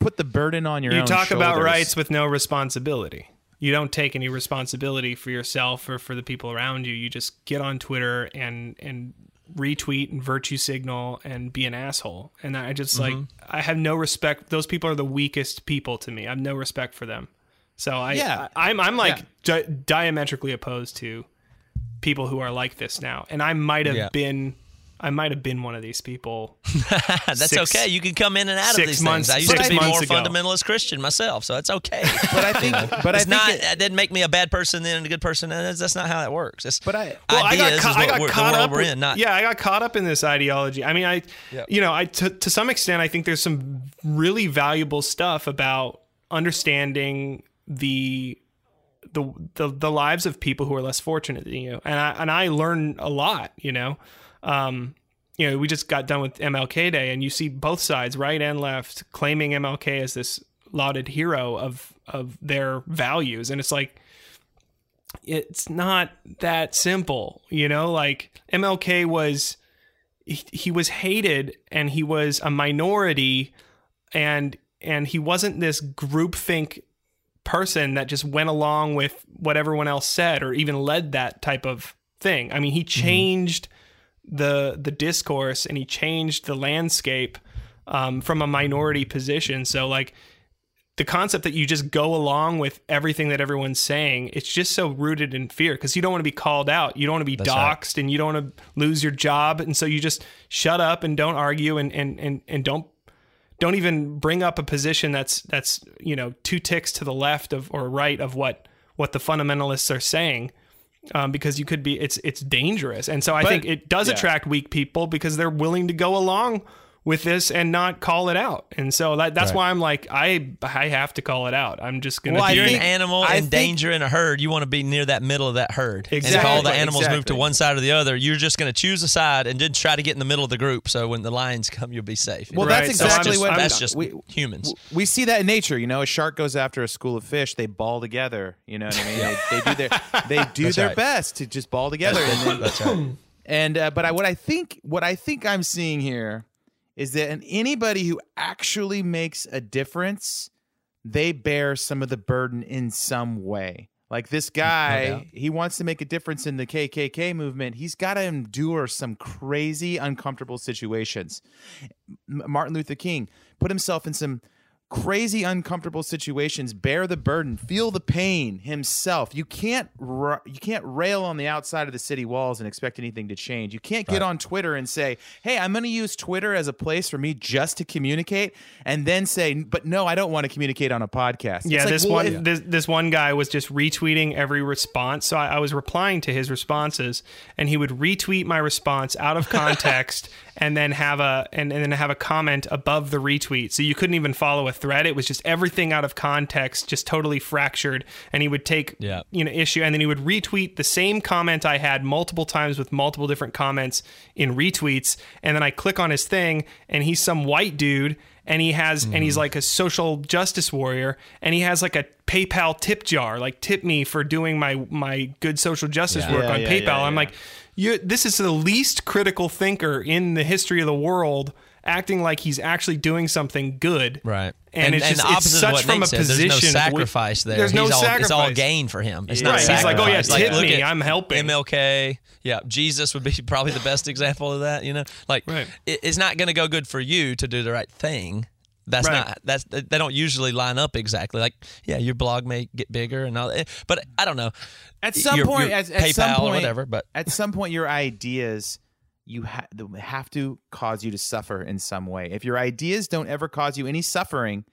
put the burden on your You own talk about rights with no responsibility. You don't take any responsibility for yourself or for the people around you. You just get on Twitter and and retweet and virtue signal and be an asshole. And I just like mm-hmm. I have no respect. Those people are the weakest people to me. I have no respect for them. So I Yeah. I, am I'm like di- diametrically opposed to people who are like this now. And I might have Yeah. been I might have been one of these people. That's Six- okay. You can come in and out of these months- things. I used to be more ago. fundamentalist Christian myself, so it's okay. But I think, but I it's think not. it- that didn't make me a bad person then and a good person. and That's, that's not how that works. It's, But I- Well, I got, ca- is I got caught up in. Not yeah, I got caught up in this ideology. I mean, I, Yep. you know, I to to some extent, I think there's some really valuable stuff about understanding the the the, the lives of people who are less fortunate than you, and I and I learn a lot. You know, um, you know, we just got done with MLK Day, and you see both sides, right and left, claiming MLK as this lauded hero of of their values, and it's like it's not that simple you know? Like mlk was he, he was hated and he was a minority and and he wasn't this groupthink person that just went along with what everyone else said or even led that type of thing. I mean he changed the the discourse and he changed the landscape um, from a minority position so like the concept that you just go along with everything that everyone's saying, it's just so rooted in fear because you don't want to be called out. You don't want to be That's right. doxxed and you don't want to lose your job. And so you just shut up and don't argue and, and, and, and don't don't even bring up a position that's that's you know two ticks to the left of or right of what what the fundamentalists are saying um, because you could be it's it's dangerous and so I But- think it does yeah. attract weak people because they're willing to go along with this and not call it out and so that, that's Right. why I'm like I I have to call it out I'm just gonna Well, If you're think- an animal I in think- danger in a herd, you want to be near that middle of that herd. Exactly. And if all the animals move to one side or the other, you're just going to choose a side and then try to get in the middle of the group. So when the lions come, you'll be safe. Well, Right, that's so I'm exactly just- what I'm- that's just we, humans. we see that in nature. You know, a shark goes after a school of fish, they ball together. You know what I mean? they, they do their they do That's their right. best to just ball together. and then, That's right. and uh, but I, what I think what I think I'm seeing here is that anybody who actually makes a difference, they bear some of the burden in some way. Like this guy, he wants to make a difference in the KKK movement. He's got to endure some crazy, uncomfortable situations. M- Martin Luther King put himself in some crazy uncomfortable situations bear the burden feel the pain himself you can't you can't rail on the outside of the city walls and expect anything to change you can't get on twitter and say hey i'm going to use twitter as a place for me just to communicate and then say but no i don't want to communicate on a podcast yeah, like, this well, one this, this one guy was just retweeting every response. So I, I was replying to his responses, and he would retweet my response out of context, and then have a and, and then have a comment above the retweet. So you couldn't even follow a thread. It was just everything out of context, just totally fractured. And he would take Yeah. you know issue, and then he would retweet the same comment I had multiple times with multiple different comments in retweets. And then I click on his thing, and he's some white dude. And he has, and Mm-hmm. he's like a social justice warrior, and he has like a PayPal tip jar, like tip me for doing my my good social justice Yeah. work Yeah, on yeah, PayPal. yeah, I'm yeah. like, you, this is the least critical thinker in the history of the world, acting like he's actually doing something good. Right. And, it's just the it's such of what from Nate a said. position. There's no of- sacrifice there. There's no He's all, sacrifice. It's all gain for him. It's Yeah. not Right, he's sacrifice. like, oh, yeah, tip look me, at I'm helping. MLK. Yeah, Jesus would be probably the best example of that. You know, like Right. it, it's not going to go good for you to do the right thing. That's Right. not. That's they don't usually line up exactly. Like, yeah, your blog may get bigger and all, that, but I don't know. At some Your- point, your at, at some PayPal point, or whatever. But at some point, your ideas you ha- have to cause you to suffer in some way. If your ideas don't ever cause you any suffering,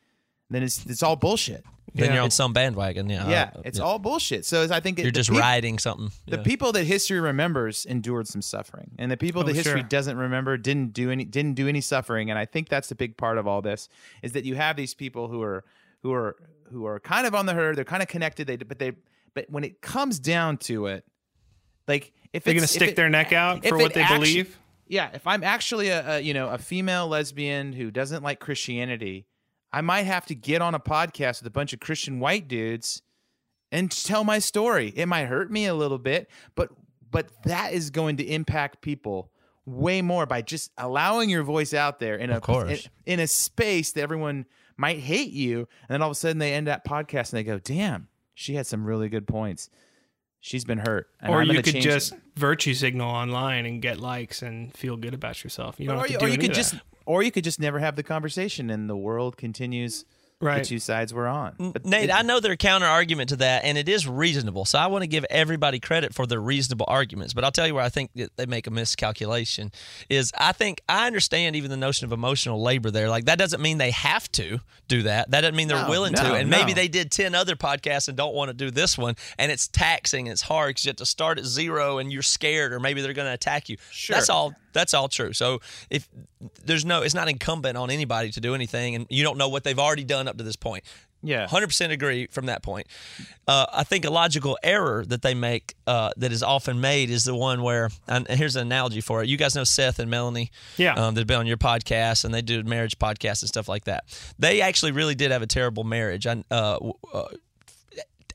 then it's it's all bullshit. then Yeah. you're on some bandwagon. Yeah, yeah, Uh, it's yeah. all bullshit. So I think You're the just peop- riding something. The people that history remembers endured some suffering, and the people Oh, that history sure. doesn't remember didn't do any didn't do any suffering. And I think that's the big part of all this is that you have these people who are who are who are kind of on the herd. They're kind of connected. They but they but when it comes down to it, like if They're going to stick it- their neck out for what they actu- believe. Yeah, if I'm actually a, a you know a female lesbian who doesn't like Christianity, I might have to get on a podcast with a bunch of Christian white dudes and tell my story. It might hurt me a little bit, but but that is going to impact people way more by just allowing your voice out there in a in, in a space that everyone might hate you, and then all of a sudden they end that podcast and they go, "Damn, she had some really good points. She's been hurt." and Or I'm you could change- just virtue signal online and get likes and feel good about yourself. You don't or have to you, do or you could just that. or you could just never have the conversation and the world continues Right. the two sides we're on but Nate, it- I know their counter argument to that, and it is reasonable. So I want to give everybody credit for their reasonable arguments. But I'll tell you where I think that they make a miscalculation is I think I understand even the notion of emotional labor there. Like that doesn't mean they have to do that. That doesn't mean they're No, willing no, to. And maybe they did ten other podcasts and don't want to do this one, and it's taxing. It's hard because you have to start at zero, and you're scared, or maybe they're going to attack you. Sure. That's all. That's all true. So if there's no, it's not incumbent on anybody to do anything, and you don't know what they've already done up to this point. yeah 100% agree from that point. Uh, I think a logical error that they make uh, that is often made is the one where, and here's an analogy for it. You guys know Seth and Melanie. Yeah. Um, they've been on your podcast and they do marriage podcasts and stuff like that. They actually really did have a terrible marriage. I, uh, uh,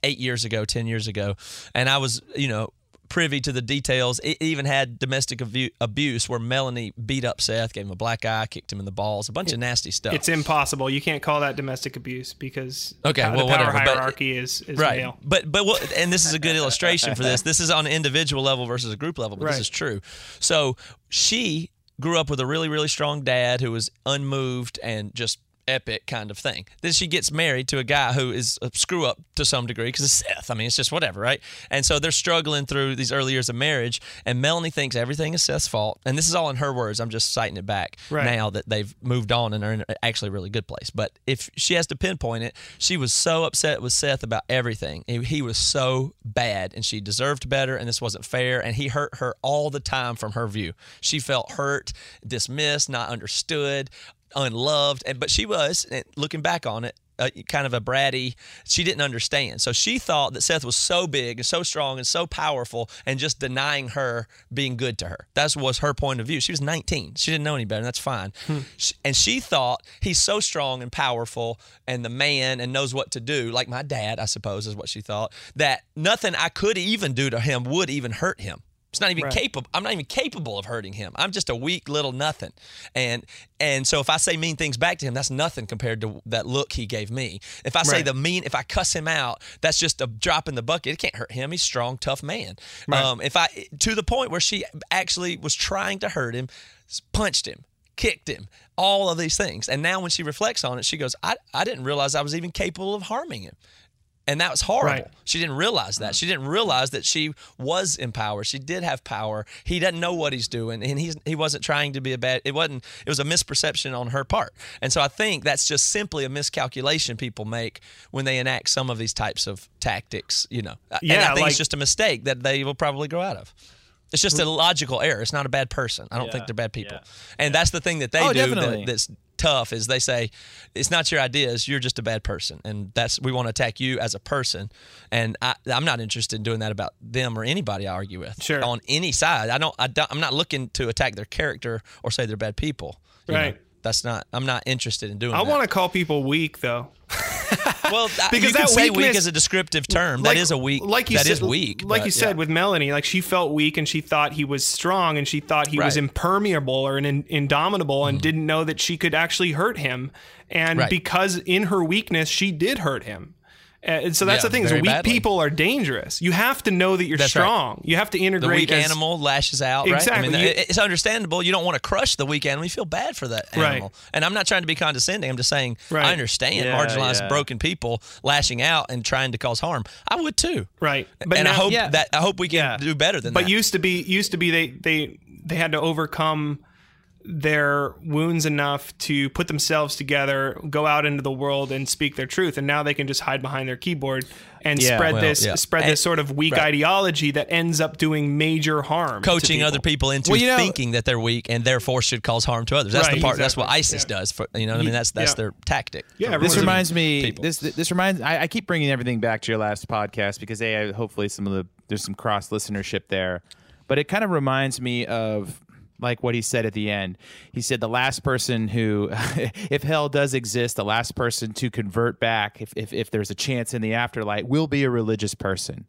eight years ago, 10 years ago. And I was, you know, privy to the details. It even had domestic abu- abuse where Melanie beat up Seth, gave him a black eye, kicked him in the balls, a bunch of nasty stuff. It's impossible. You can't call that domestic abuse because Okay, the well, power whatever, but- hierarchy is, is right. male. But but what, and this is a good illustration for this. This is on an individual level versus a group level, but Right. this is true. So she grew up with a really really strong dad who was unmoved and just epic kind of thing. Then she gets married to a guy who is a screw up to some degree because it's Seth. I mean, it's just whatever, right? And so they're struggling through these early years of marriage, and Melanie thinks everything is Seth's fault. And this is all in her words. I'm just citing it back Right. now that they've moved on and are in actually a really good place. But if she has to pinpoint it, she was so upset with Seth about everything. He, he was so bad, and she deserved better, and this wasn't fair. And he hurt her all the time from her view. She felt hurt, dismissed, not understood, unloved. And but she was and looking back on it. Uh, kind of a bratty. She didn't understand, so she thought that Seth was so big and so strong and so powerful, and just denying her being good to her. That was her point of view. She was 19. She didn't know any better. And that's fine. Sh- And she thought he's so strong and powerful and the man and knows what to do, like my dad, I suppose, is what she thought. That nothing I could even do to him would even hurt him. It's not even Right. capable. I'm not even capable of hurting him. I'm just a weak little nothing. And and so if I say mean things back to him, that's nothing compared to that look he gave me. If I say Right. the mean, if I cuss him out, that's just a drop in the bucket. It can't hurt him. He's a strong, tough man. Right. Um, if I to the point where she actually was trying to hurt him, punched him, kicked him, all of these things. And now when she reflects on it, she goes, I, I didn't realize I was even capable of harming him. And that was horrible. Right. She didn't realize that. Mm-hmm. She didn't realize that she was in power. She did have power. He doesn't know what he's doing, and he's he wasn't trying to be a bad. It wasn't. It was a misperception on her part. And so I think that's just simply a miscalculation people make when they enact some of these types of tactics. You know. and I think like- it's just a mistake that they will probably grow out of. It's just a mm-hmm. logical error. It's not a bad person. I don't think they're bad people. yeah. And that's the thing that they Oh, do that, that's tough is they say it's not your ideas you're just a bad person and that's we want to attack you as a person and I, i'm not interested in doing that about them or anybody i argue with Sure. on any side i don't, I don't i'm not looking to attack their character or say they're bad people right know? Right. that's not i'm not interested in doing I want to call people weak though. well Because because you can that say weak weakness- is a descriptive term that is a weak Like you that said, is weak Like but you said yeah. with Melanie, like she felt weak and she thought he was strong and she thought he was impermeable or an in, indomitable and mm. didn't know that she could actually hurt him. And Right. because in her weakness, she did hurt him. Uh, and so that's Yeah, the thing: is weak badly. people are dangerous. You have to know that you're That's right. strong. You have to integrate. the weak as- animal lashes out, right? I Exactly. mean, You- it's understandable. You don't want to crush the weak animal. You feel bad for that Right. animal. And I'm not trying to be condescending. I'm just saying Right. I understand Yeah, marginalized, yeah. broken people lashing out and trying to cause harm. I would too. Right. But and I hope Yeah. that I hope we can Yeah. do better than but that. used to be used to be they they they had to overcome their wounds enough to put themselves together, go out into the world and speak their truth, and now they can just hide behind their keyboard and Yeah. spread Well, this yeah. spread And- this sort of weak right. ideology that ends up doing major harm. to coaching other people into Well, you know- thinking that they're weak and therefore should cause harm to others. That's Right, the part. That's what. ISIS Yeah. does. For you know, what I mean, that's that's Yeah. their tactic. Yeah, This reminds me. people. This this reminds. I, I keep bringing everything back to your last podcast because a I, hopefully some of the there's some cross listenership there, but it kind of reminds me of like what he said at the end. He said the last person who, if hell does exist, the last person to convert back, if if, if there's a chance in the afterlife, will be a religious person.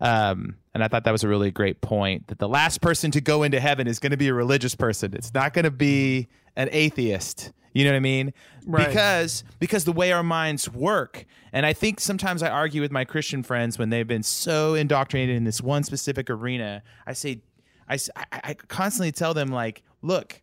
Um, and I thought that was a really great point that the last person to go into heaven is going to be a religious person. It's not going to be an atheist. You know what I mean? Right. Because because the way our minds work, and I think sometimes I argue with my Christian friends when they've been so indoctrinated in this one specific arena. I say, I, s- I- I constantly tell them like, look,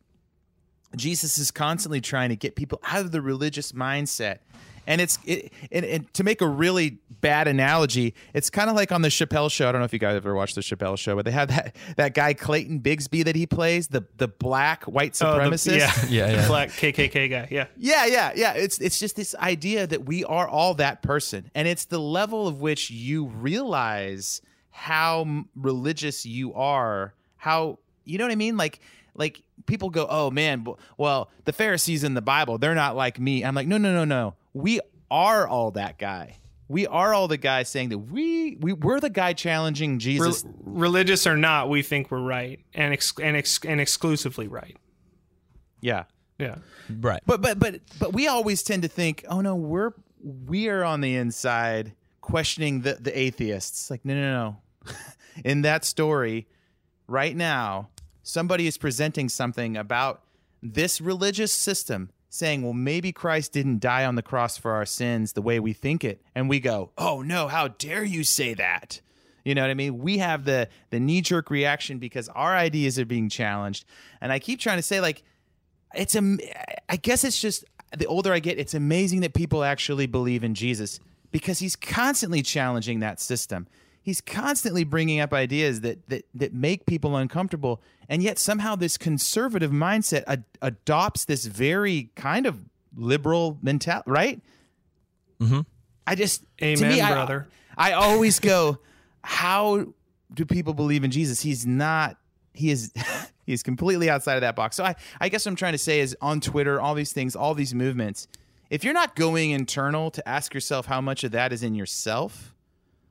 Jesus is constantly trying to get people out of the religious mindset. And it's it, and, and to make a really bad analogy, it's kind of like on the Chappelle show. I don't know if you guys ever watched the Chappelle show, but they have that that guy Clayton Bigsby that he plays, the the black white Oh, the- supremacist. yeah, Yeah, yeah. black KKK guy. Yeah, Yeah, yeah, yeah. It's it's just this idea that we are all that person, and it's the level of which you realize how religious you are. How you know what I mean? Like like people go, oh man, well the Pharisees in the Bible, they're not like me. I'm like, no, no, no, no. We are all that guy. We are all the guy saying that we we we're the guy challenging Re- Jesus. religious or not, we think we're right and ex- and ex- and exclusively right. yeah. Yeah, Right. But but but but we always tend to think, oh no, we're we are on the inside questioning the the atheists. Like no no no. In that story, right now, somebody is presenting something about this religious system saying, well, maybe Christ didn't die on the cross for our sins the way we think it. And we go, oh no, how dare you say that? You know what I mean? We have the the knee jerk reaction because our ideas are being challenged. And I keep trying to say, like, it's a i guess it's just the older i get it's amazing that people actually believe in jesus because he's constantly challenging that system he's constantly bringing up ideas that that, that make people uncomfortable and yet somehow this conservative mindset ad- adopts this very kind of liberal mentality right Mhm. i just to Amen, me, I- brother. I always go, how do people believe in Jesus? He's not. He is. He's completely outside of that box. So I, I guess what I'm trying to say is on Twitter, all these things, all these movements. If you're not going internal to ask yourself how much of that is in yourself,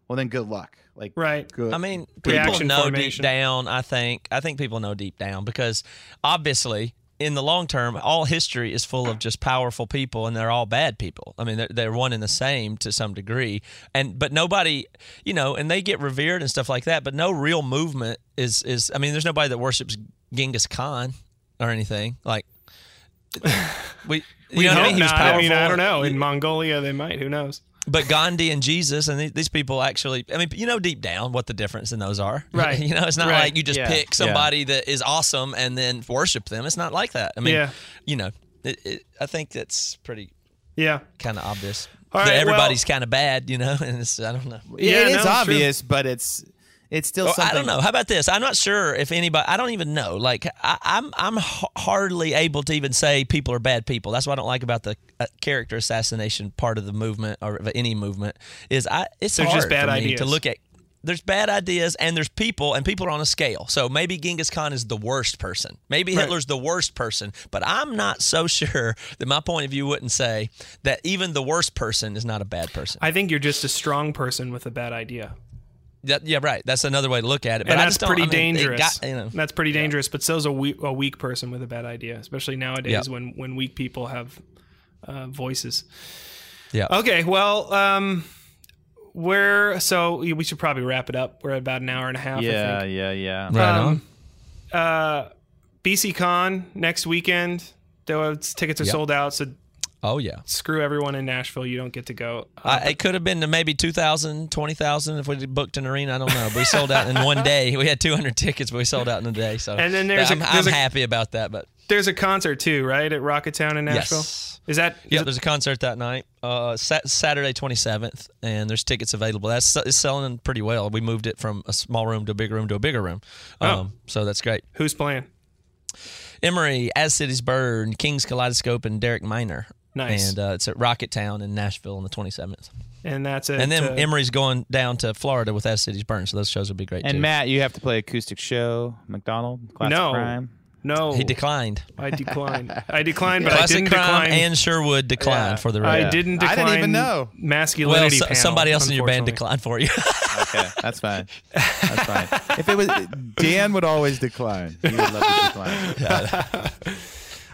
well then good luck. Like right. good. I mean, people know formation. deep down. I think. I think people know deep down because obviously, in the long term, all history is full of just powerful people, and they're all bad people. I mean, they're, they're one and the same to some degree, and but nobody, you know, and they get revered and stuff like that. But no real movement is is. I mean, there's nobody that worships Genghis Khan or anything like. We, you know what I mean? He was Not. powerful. I mean, I don't know. In Mongolia, they might. Who knows? But Gandhi and Jesus and these, these people actually, I mean, you know deep down what the difference in those are. Right. you know, it's not Right. like you just Yeah. pick Yeah. somebody that is awesome and then worship them. It's not like that. I mean, Yeah. you know, it, it, I think that's pretty Yeah. kind of obvious. All that right, everybody's kind of bad, you know, and it's, I don't know. Yeah, it no, is it's true. obvious, but it's it's still Well, something. I don't know. How about this? I'm not sure if anybody. I don't even know. Like I, I'm, I'm h- hardly able to even say people are bad people. That's what I don't like about the uh, character assassination part of the movement or of any movement. Is I. It's They're hard just bad for me ideas. to look at. there's bad ideas and there's people and people are on a scale. So maybe Genghis Khan is the worst person. Maybe Right. Hitler's the worst person. But I'm not so sure that my point of view wouldn't say that even the worst person is not a bad person. I think you're just a strong person with a bad idea. That- yeah, right. That's another way to look at it. But and that's just pretty I mean, dangerous. got- you know. That's pretty dangerous. But so's a weak, a weak person with a bad idea, especially nowadays Yeah. when when weak people have uh, voices. Yeah. Okay, well, um, we're so we should probably wrap it up. We're at about an hour and a half. I Yeah, think. yeah, yeah. Right Um, on. Uh, BC Con next weekend. Though tickets are Yep. sold out, so Oh yeah. screw everyone in Nashville. You don't get to go. Uh, I, it could have been to maybe 2,000, 20,000 if we booked an arena. I don't know. But we sold out in one day. We had 200 tickets, but we sold out in a day. So And then there's a- I'm, there's I'm a- happy about that. But There's a concert too, right, at Rocketown in Nashville. Yes. Is that? is yeah, it- there's a concert that night, uh, sat- Saturday 27th, and there's tickets available. That's it's selling pretty well. We moved it from a small room to a big room to a bigger room. Um, Oh. So that's great. who's playing? Emery, As Cities Burn, King's Kaleidoscope, and Derek Minor. Nice. And uh, it's at Rocketown in Nashville on the 27th. And that's it. And then uh, Emery's going down to Florida with As Cities Burn, so those shows will be great And too. Matt, you have to play acoustic show, McDonald, classic No. crime. no, he declined. I declined. I declined, but I didn't Crime decline. and Sherwood declined Yeah. for the I didn't I didn't even know. Well, Masculinity. so- panel, somebody else in your band declined for you. Okay, that's fine. That's fine. If it was Dan would always decline. He would love to decline.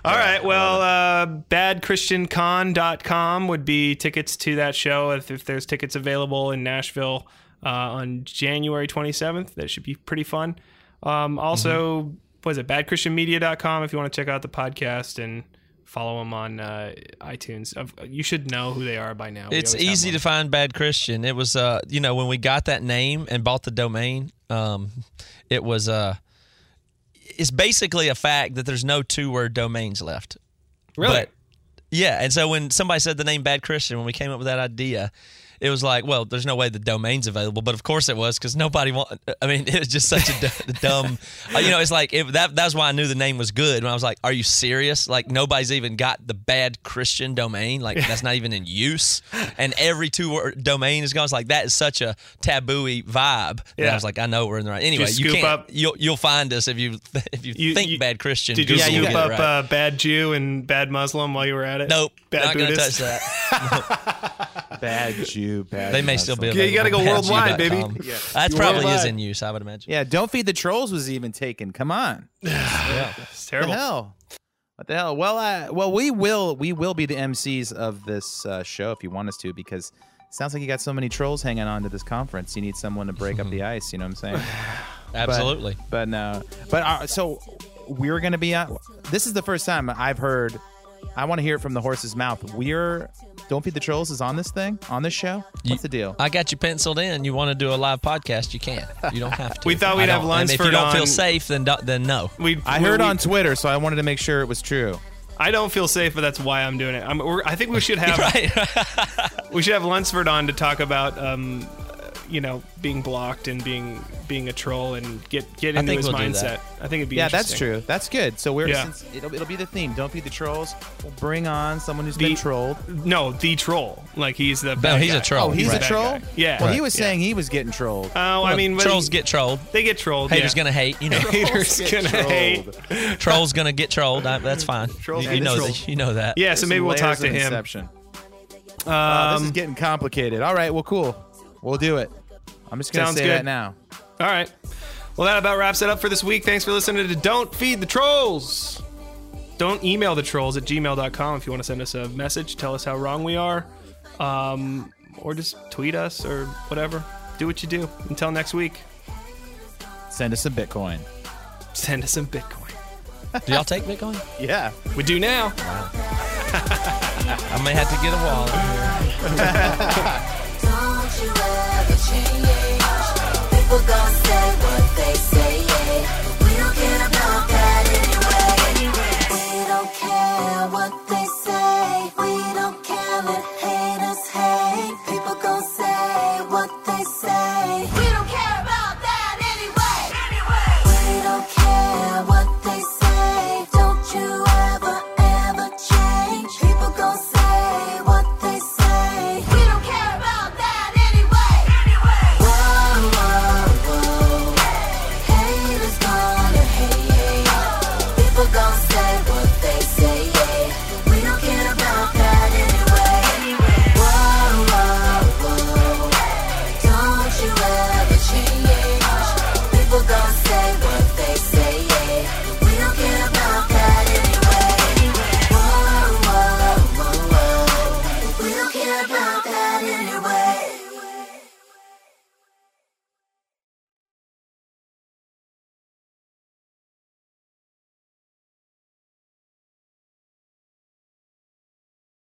All right. Well, uh, badchristiancon.com would be tickets to that show if, if there's tickets available in Nashville uh, on January 27th. That should be pretty fun. Um, also, Mm-hmm. what is it? Badchristianmedia.com if you want to check out the podcast and follow them on uh, iTunes. You should know who they are by now. We it's easy to find Bad Christian. It was, uh, you know, when we got that name and bought the domain, um, it was, uh, it's basically a fact that there's no two word domains left. Really? But yeah, and so when somebody said the name Bad Christian, when we came up with that idea, it was like, well, there's no way the domain's available, but of course it was because nobody want. I mean, it was just such a d- dumb. uh, you know, it's like if that. That's why I knew the name was good. When I was like, "Are you serious? Like nobody's even got the Bad Christian domain. Like that's not even in use." And every two word domain is gone. It's like that is such a taboo-y vibe. And Yeah. I was like, I know we're in the right. Anyway, you you, can't. up- You'll you'll find us if you if you, You- think you- Bad Christian. Did you Google scoop up it right. uh, bad Jew and bad Muslim while you were at it? Nope, Bad not going to touch Buddhist? that. Bad Jew, bad. They may still be. Muslim. Yeah, you gotta go available at worldwide, baby. PatsU.com. Yeah. That You're probably is worldwide. in use, I would imagine. Yeah, don't feed the trolls was even taken. Come on. Yeah, it's What terrible. the hell? What the hell? Well, uh, well, we will we will be the MCs of this uh, show if you want us to because it sounds like you got so many trolls hanging on to this conference. You need someone to break up the ice. You know what I'm saying? But- Absolutely. But no. But uh, so we're gonna be on. This is the first time I've heard. I want to hear it from the horse's mouth. We're don't feed the trolls is on this thing on this show. What's You- the deal? I got you penciled in. You want to do a live podcast? You can. You don't have to. We thought we'd I have don't. And if you don't on- feel safe, then do- then no. We, I heard we- on Twitter, so I wanted to make sure it was true. I don't feel safe, but that's why I'm doing it. I'm, we're, I think we should have Right. we should have Lunsford on to talk about, um, you know, being blocked and being being a troll and get get into his we'll mindset. I think it'd be Yeah, that's true. That's good. So we're Yeah. since it'll, it'll be the theme. Don't be the trolls. We'll bring on someone who's The- been trolled. No, the troll. Like he's the bad he's a troll. Oh, he's Right. a troll. Yeah. Well, he Right. was Yeah. saying he was getting trolled. Oh, I mean, when- trolls get trolled. they get trolled. Haters yeah. gonna hate. You know, haters gonna hate. trolled. trolls gonna get trolled. I, that's fine. Trolls you, know trolled. that. You know that. Yeah, so maybe we'll talk layers to of him. Inception. Wow, this is Um, getting complicated. All right, well, cool. We'll do it. I'm just gonna Sounds say good. that now. All right. Well, that about wraps it up for this week. Thanks for listening to Don't Feed the Trolls. Don't email the trolls at gmail.com if you want to send us a message. Tell us how wrong we are. Um, or just tweet us or whatever. Do what you do. Until next week, Send us some Bitcoin. send us some Bitcoin. Do y'all take Bitcoin? Yeah. We do now. I may have to get a wallet. Change? People gonna say what they say.